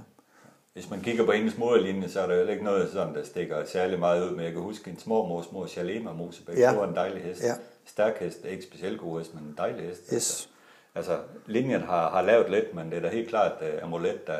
Hvis man kigger på hendes moderlinje, så er der jo ikke noget sådan, der stikker særlig meget ud, men jeg kan huske en små mor, Shalema Mosebæk, ja. det var en dejlig hest. Ja. Stærk hest, ikke specielt god hest, men en dejlig hest. Yes. Altså, altså linjen har, har lavet lidt, men det er da helt klart uh, Amulet, der,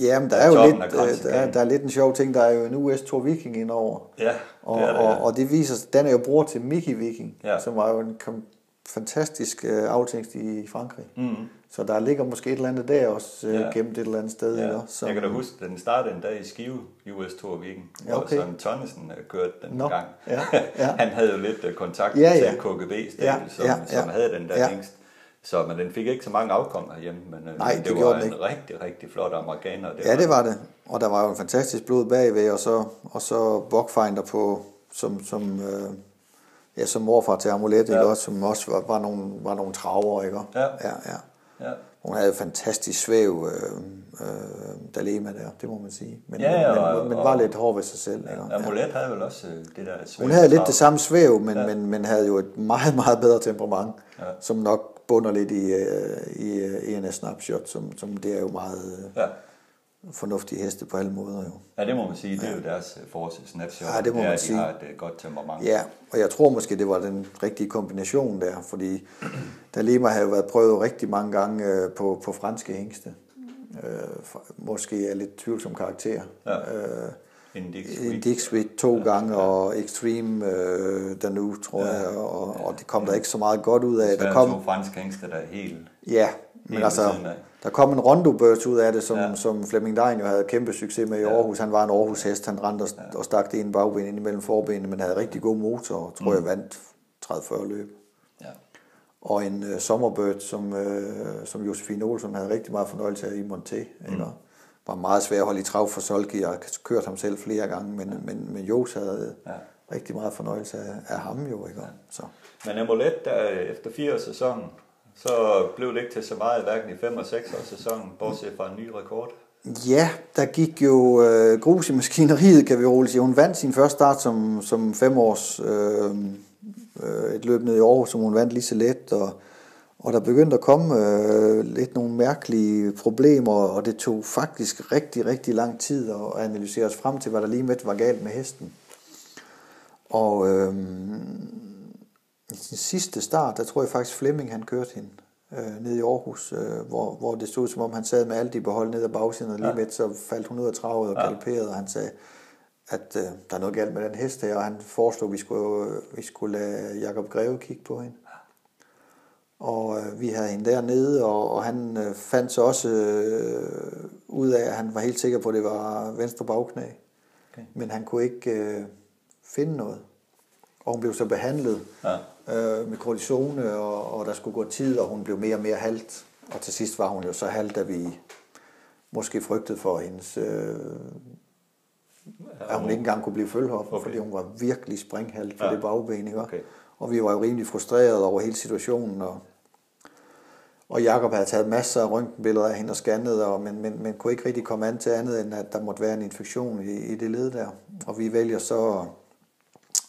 Ja, men der er jo lidt, øh, der, er, der er lidt en sjov ting, der er jo en US Tour Viking indover. Ja, og, det er det, ja. og, og det viser, den er jo bror til Mickey Viking, ja. som var jo en kom, fantastisk uh, aftingst i Frankrig. Mm. Så der ligger måske et eller andet der også uh, ja. gemt et eller andet sted. Ja. Ikke? Som, jeg kan da huske, den startede en dag i Skive, US Tour Viking, ja, okay. hvor Søren Tonnesen uh, kørte den Nå. gang. Ja. Ja. Han havde jo lidt uh, kontakt ja, ja. til KGB, ja. som, ja. Ja. som havde den der ja. Så men den fik ikke så mange afkom herhjemme, men Nej, det, det var en ikke. rigtig, rigtig flot amerikaner. Det ja, var det var det. Og der var jo en fantastisk blod bagved, og så, og så Bokfinder på, som, som, øh, ja, som morfar til Amulet, ja. ikke også, som også var, var, nogle, var nogle traver, ikke? Ja. Ja, ja. ja. Hun havde fantastisk svæv, øh, øh, Dalema der, det må man sige. Men, Ja, ja, men, og- men, men og- var lidt hård ved sig selv. ikke? Ja. Amulet havde vel også øh, det der svære Hun havde lidt det samme svæv, men, Ja. ja. men, men havde jo et meget, meget bedre temperament, Ja. ja. som nok bunder lidt i, øh, i øh, ENS Snapshot, som, som det er jo meget øh, Ja. fornuftige heste på alle måder jo. ja, det må man sige. Det er jo deres øh, force snapshot. Ja, det må er, man at de sige. har et øh, godt temperament. Ja, og jeg tror måske, det var den rigtige kombination der, fordi Dalema havde jo været prøvet rigtig mange gange øh, på, på franske hængste. Øh, for- måske af lidt tvivlsom karakter. Ja. Øh, Dick Sweet to gange, og Extreme øh, Danu, tror Ja. jeg, og, og det kom der ikke så meget godt ud af. Der Der kom... to franske hængster, der er helt... ja, men ved altså, der kom en Rondo Birds ud af det, som, Ja. ja. som Flemming Dein jo havde kæmpe succes med i Ja. Aarhus. Han var en Aarhus hest, han rendte og, og stak det ene bagben ind imellem forbenene, men havde rigtig god motor, og tror jeg vandt 30-40 løb. Ja. Og en uh, Sommerbird, som, uh, som Josefine Olsen havde rigtig meget fornøjelse af i Monté. Mm. Var meget svær at holde i trav for Solki, jeg har kørt ham selv flere gange, men, ja. men, men Jos havde Ja. ja. rigtig meget fornøjelse af, af ham jo. Ikke? Ja. Så. Men Amulet, der efter fire sæsonen, så blev det ikke til så meget, hverken i 5 og 6 års sæsonen, bortset fra en ny rekord. Ja, der gik jo øh, grus i maskineriet, kan vi roligt sige. Hun vandt sin første start som, som femårs øh, øh, et løb ned i Aarhus, som hun vandt lige så let, og, og der begyndte at komme øh, lidt nogle mærkelige problemer, og det tog faktisk rigtig, rigtig lang tid at analysere os frem til, hvad der lige med var galt med hesten. Og øh, i sin sidste start, der tror jeg faktisk Flemming han kørte hende øh, ned i Aarhus, øh, hvor, hvor det stod som om han sad med alt i behold ned ad bagsiden, og lige Ja. med så faldt hun ud af travet og Ja. galopperede, og han sagde, at øh, der er noget galt med den hest her, og han foreslog, at vi skulle, øh, vi skulle lade Jakob Greve kigge på hende. Og øh, vi havde hende dernede, og, og han øh, fandt så også øh, ud af, at han var helt sikker på, at det var venstre bagknæ. Okay. Men han kunne ikke øh, finde noget. Og hun blev så behandlet Ja. øh, med kortisone, og, og der skulle gå tid, og hun blev mere og mere halt. Og til sidst var hun jo så halt, da vi måske frygtede for hendes... Øh, at hun ikke engang kunne blive følgehof, Okay. fordi hun var virkelig springhalt for ja. det bagben. Ikke? Okay. Og vi var jo rimelig frustrerede over hele situationen. Og, og Jakob havde taget masser af røntgenbilleder af hende og scannet, og, men, men, men kunne ikke rigtig komme an til andet, end at der måtte være en infektion i, i det led der. Og vi vælger så at,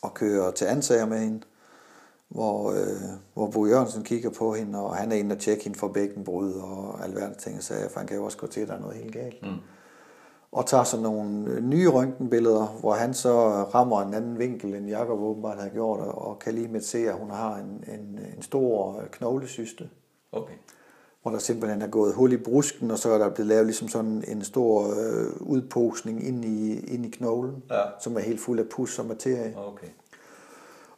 at køre til ansager med hende, hvor, øh, hvor Bo Jørgensen kigger på hende, og han er inde og tjekker hende for bækkenbrud og alverdens ting, og sagde, for han kan jo også gå til, at der er noget helt galt. Mm. Og tager så nogle øh, nye røntgenbilleder, hvor han så rammer en anden vinkel, end Jakob åbenbart har gjort, og og kan lige med se, at hun har en, en, en stor øh, knoglesyste, Okay. hvor der simpelthen er gået hul i brusken, og så er der blevet lavet ligesom sådan en stor øh, udposning ind i, ind i knoglen, Ja. som er helt fuld af pus og materie. Okay.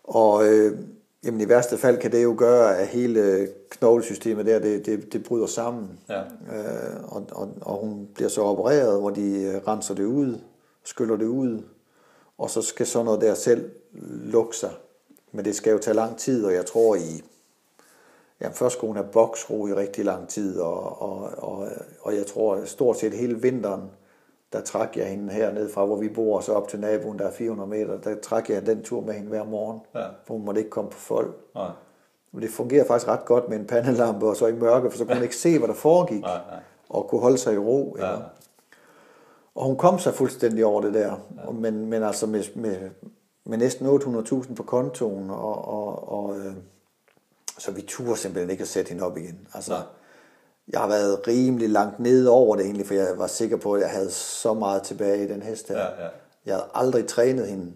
Og øh, jamen, i værste fald kan det jo gøre, at hele knoglesystemet der, det, det, det bryder sammen. Ja. Øh, og, og, og hun bliver så opereret, hvor de øh, renser det ud, skyller det ud, og så skal sådan noget der selv lukke sig. Men det skal jo tage lang tid, og jeg tror i... Jamen, først skulle hun have boksro i rigtig lang tid, og, og, og, og jeg tror stort set hele vinteren, der trak jeg hende hernede fra, hvor vi bor, og så op til naboen, der er 400 meter, der trak jeg den tur med hende hver morgen, Ja. for hun måtte ikke komme på folk. Nej. Men det fungerer faktisk ret godt med en pandelampe, og så i mørke, for så kunne hun ikke se, hvad der foregik, Nej, nej. og kunne holde sig i ro. Ja. Ja. Og hun kom sig fuldstændig over det der, ja. men, men altså med, med, med næsten 800.000 på kontoen, og, og, og øh, så vi turde simpelthen ikke at sætte hende op igen. Altså, Nej. Jeg har været rimelig langt nede over det egentlig, for jeg var sikker på, at jeg havde så meget tilbage i den hest her. Ja, ja. Jeg havde aldrig trænet hende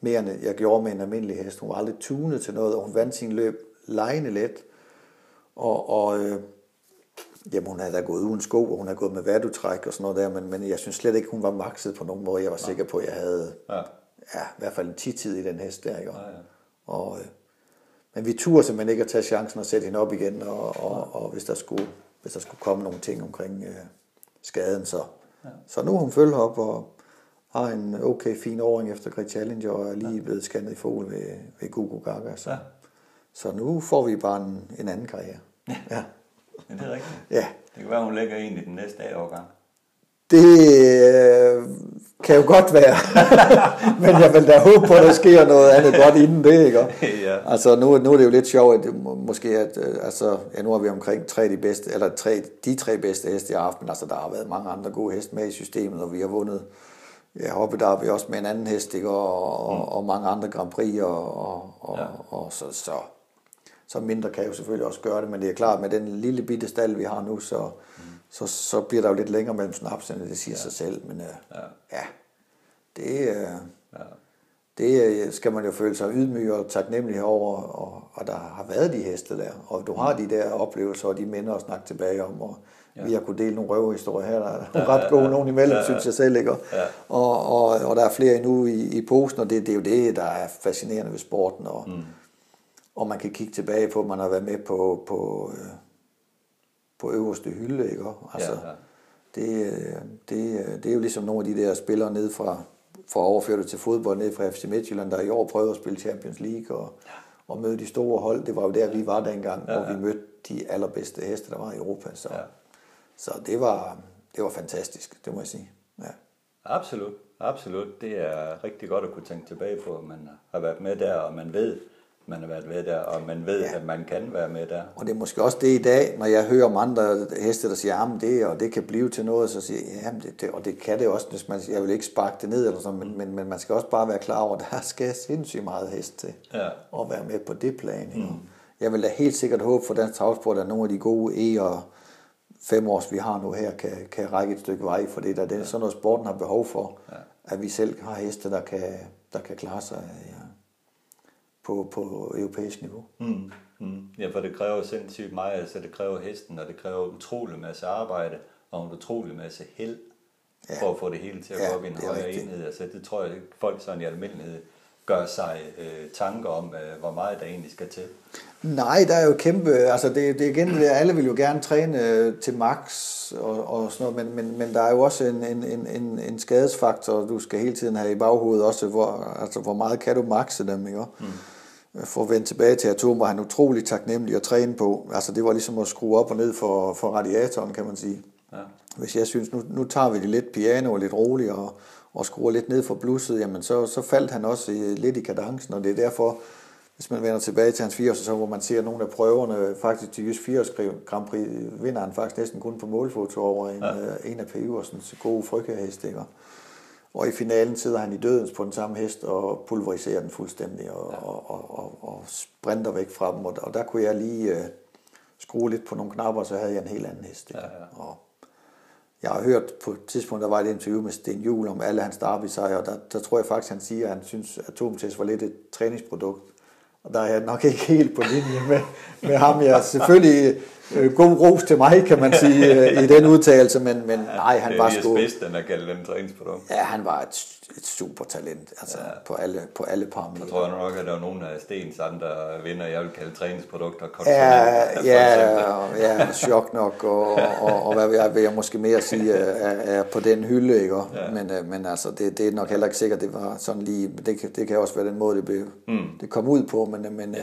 mere, end jeg gjorde med en almindelig hest. Hun var aldrig tunet til noget, og hun vandt sin løb lejende let. Og, og øh, jamen, hun havde da gået uden sko, og hun havde gået med vatutræk og sådan noget der, men, men jeg synes slet ikke, hun var makset på nogen måde. Jeg var sikker på, at jeg havde Ja. ja, i hvert fald en tid i den hest der. Ikke? Ja, ja. Og, øh, men vi turde simpelthen ikke at tage chancen og sætte hende op igen, og, og, og hvis, der skulle, hvis der skulle komme nogle ting omkring øh, skaden, så. Ja. Så nu er hun følger op og har en okay fin åring efter Great Challenger, og er lige blevet scannet i fol ved, ved Google Gaga. Så, Ja. så nu får vi bare en, en anden karriere. Ja. Men det er rigtigt. ja. Det kan være, hun lægger en i den næste A-årgang. Det øh, kan jo godt være. Men jeg vil da håbe på, at der sker noget andet godt inden det, ikke? Ja. Altså, nu, nu er det jo lidt sjovt, at måske, at, øh, altså, ja, nu har vi omkring tre af de bedste, eller tre, de tre bedste heste, jeg har haft, men altså, der har været mange andre gode heste med i systemet, og vi har vundet, ja, hoppe der er vi også med en anden hest, ikke? Og, og, og mange andre Grand Prix, og, og, og, Ja. og så, så, så mindre kan jo selvfølgelig også gøre det, men det er klart, med den lille bitte stald, vi har nu, så, mm. Så, så bliver der jo lidt længere mellem snapsene, det siger ja. sig selv, men øh, Ja. ja, det, øh, Ja. det øh, skal man jo føle sig ydmyg og taknemmelig over, og, og der har været de heste der, og du har de der oplevelser, og de minder at snakke tilbage om, og ja. vi har kunnet dele nogle røverhistorier her, der er ret gode nogen imellem, ja, ja. synes jeg selv, ikke? Og, Ja. og, og, og der er flere endnu i, i posen, og det, det er jo det, der er fascinerende ved sporten, og, mm. og man kan kigge tilbage på, at man har været med på, på, øh, på øverste hylde, ikke? Altså, Ja, ja. Det, det, det er jo ligesom nogle af de der spillere ned fra, overføre det til fodbold ned fra FC Midtjylland, der i år prøvede at spille Champions League og, og møde de store hold. Det var jo der, vi var dengang, ja, ja. hvor vi mødte de allerbedste heste, der var i Europa. Så, ja. så det, var, det var fantastisk, det må jeg sige. Ja. Absolut, absolut. Det er rigtig godt at kunne tænke tilbage på, at man har været med der, og man ved, man har været med der, og man ved, ja. Ja. at man kan være med der. Og det er måske også det i dag, når jeg hører om andre heste, der siger, at det, og det kan blive til noget, så siger jeg, jamen det, det, og det kan det også, hvis man, jeg vil ikke sparke det ned, eller sådan, men, men, men man skal også bare være klar over, at der skal sindssygt meget hest til Ja. at være med på det plan. Mm. Jeg vil da helt sikkert håbe for dansk travsport, at nogle af de gode E- og fem års, vi har nu her, kan, kan række et stykke vej, for det der, det er sådan noget, sporten har behov for, ja. at vi selv har heste, der kan, der kan klare sig ja, på, på europæisk niveau. Mm. Mm. Ja, for det kræver sindssygt meget, altså det kræver hesten, og det kræver utrolig masse arbejde, og en utrolig masse held, ja. For at få det hele til at Ja, gå op i en er højere rigtigt. enhed. Altså det tror jeg folk sådan i almindelighed gør sig øh, tanker om, øh, hvor meget der egentlig skal til. Nej, der er jo kæmpe, altså det, det er igen det der, alle vil jo gerne træne øh, til max og, og sådan noget, men, men, men der er jo også en, en, en, en, en skadesfaktor, du skal hele tiden have i baghovedet også, hvor, altså hvor meget kan du maxe dem, ikke? Mm. For at vende tilbage til Atom, var han utrolig taknemmelig at træne på. Altså det var ligesom at skrue op og ned for, for radiatoren, kan man sige. Ja. Hvis jeg synes, nu, nu tager vi det lidt piano og lidt roligt og, og skruer lidt ned for blusset, jamen så, så faldt han også i, lidt i kadencen, og det er derfor, hvis man vender tilbage til hans 80 så hvor man ser nogle af prøverne, faktisk til Jysk 80 Grand Prix, vinder han faktisk næsten kun på målfoto over en, ja. øh, en af P. Iversens gode frygahest, ikke? Og i finalen sidder han i dødens på den samme hest og pulveriserer den fuldstændig og, ja. og, og, og, og sprinter væk fra dem. Og, og der kunne jeg lige øh, skrue lidt på nogle knapper, så havde jeg en helt anden hest. Ikke? Ja, ja. Og jeg har hørt på et tidspunkt, der var et interview med Sten Juhl om alle hans derby sejre, og der, der tror jeg faktisk, han siger, at han synes, at Atomtest var lidt et træningsprodukt. Og der er jeg nok ikke helt på linje med, med ham. Jeg selvfølgelig øh, god ros til mig, kan man sige, øh, i den udtalelse, men, men nej, han det var er sgu... bedst, den er kaldt den træningsprodukt. Ja, han var et, et super talent, altså ja. på alle, på alle parametre. Jeg tror nok, at der er nogle af Stens andre vinder, jeg vil kalde træningsprodukter. Ja, ja, eksempel. ja, chok nok, og, og, og hvad vil jeg, vil jeg måske mere sige, er, er på den hylde, ikke? Ja. Men, øh, men altså, det, det er nok heller ikke sikkert, det var sådan lige, det, det kan også være den måde, det blev, mm. det kom ud på, men, men ja.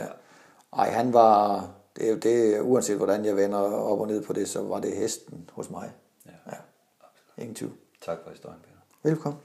ej, han var, det, er jo- det, uanset hvordan jeg vender op og ned på det, så var det hesten hos mig. Ja. Ja, ingen tvivl. Tak for historien, Peter. Velkommen.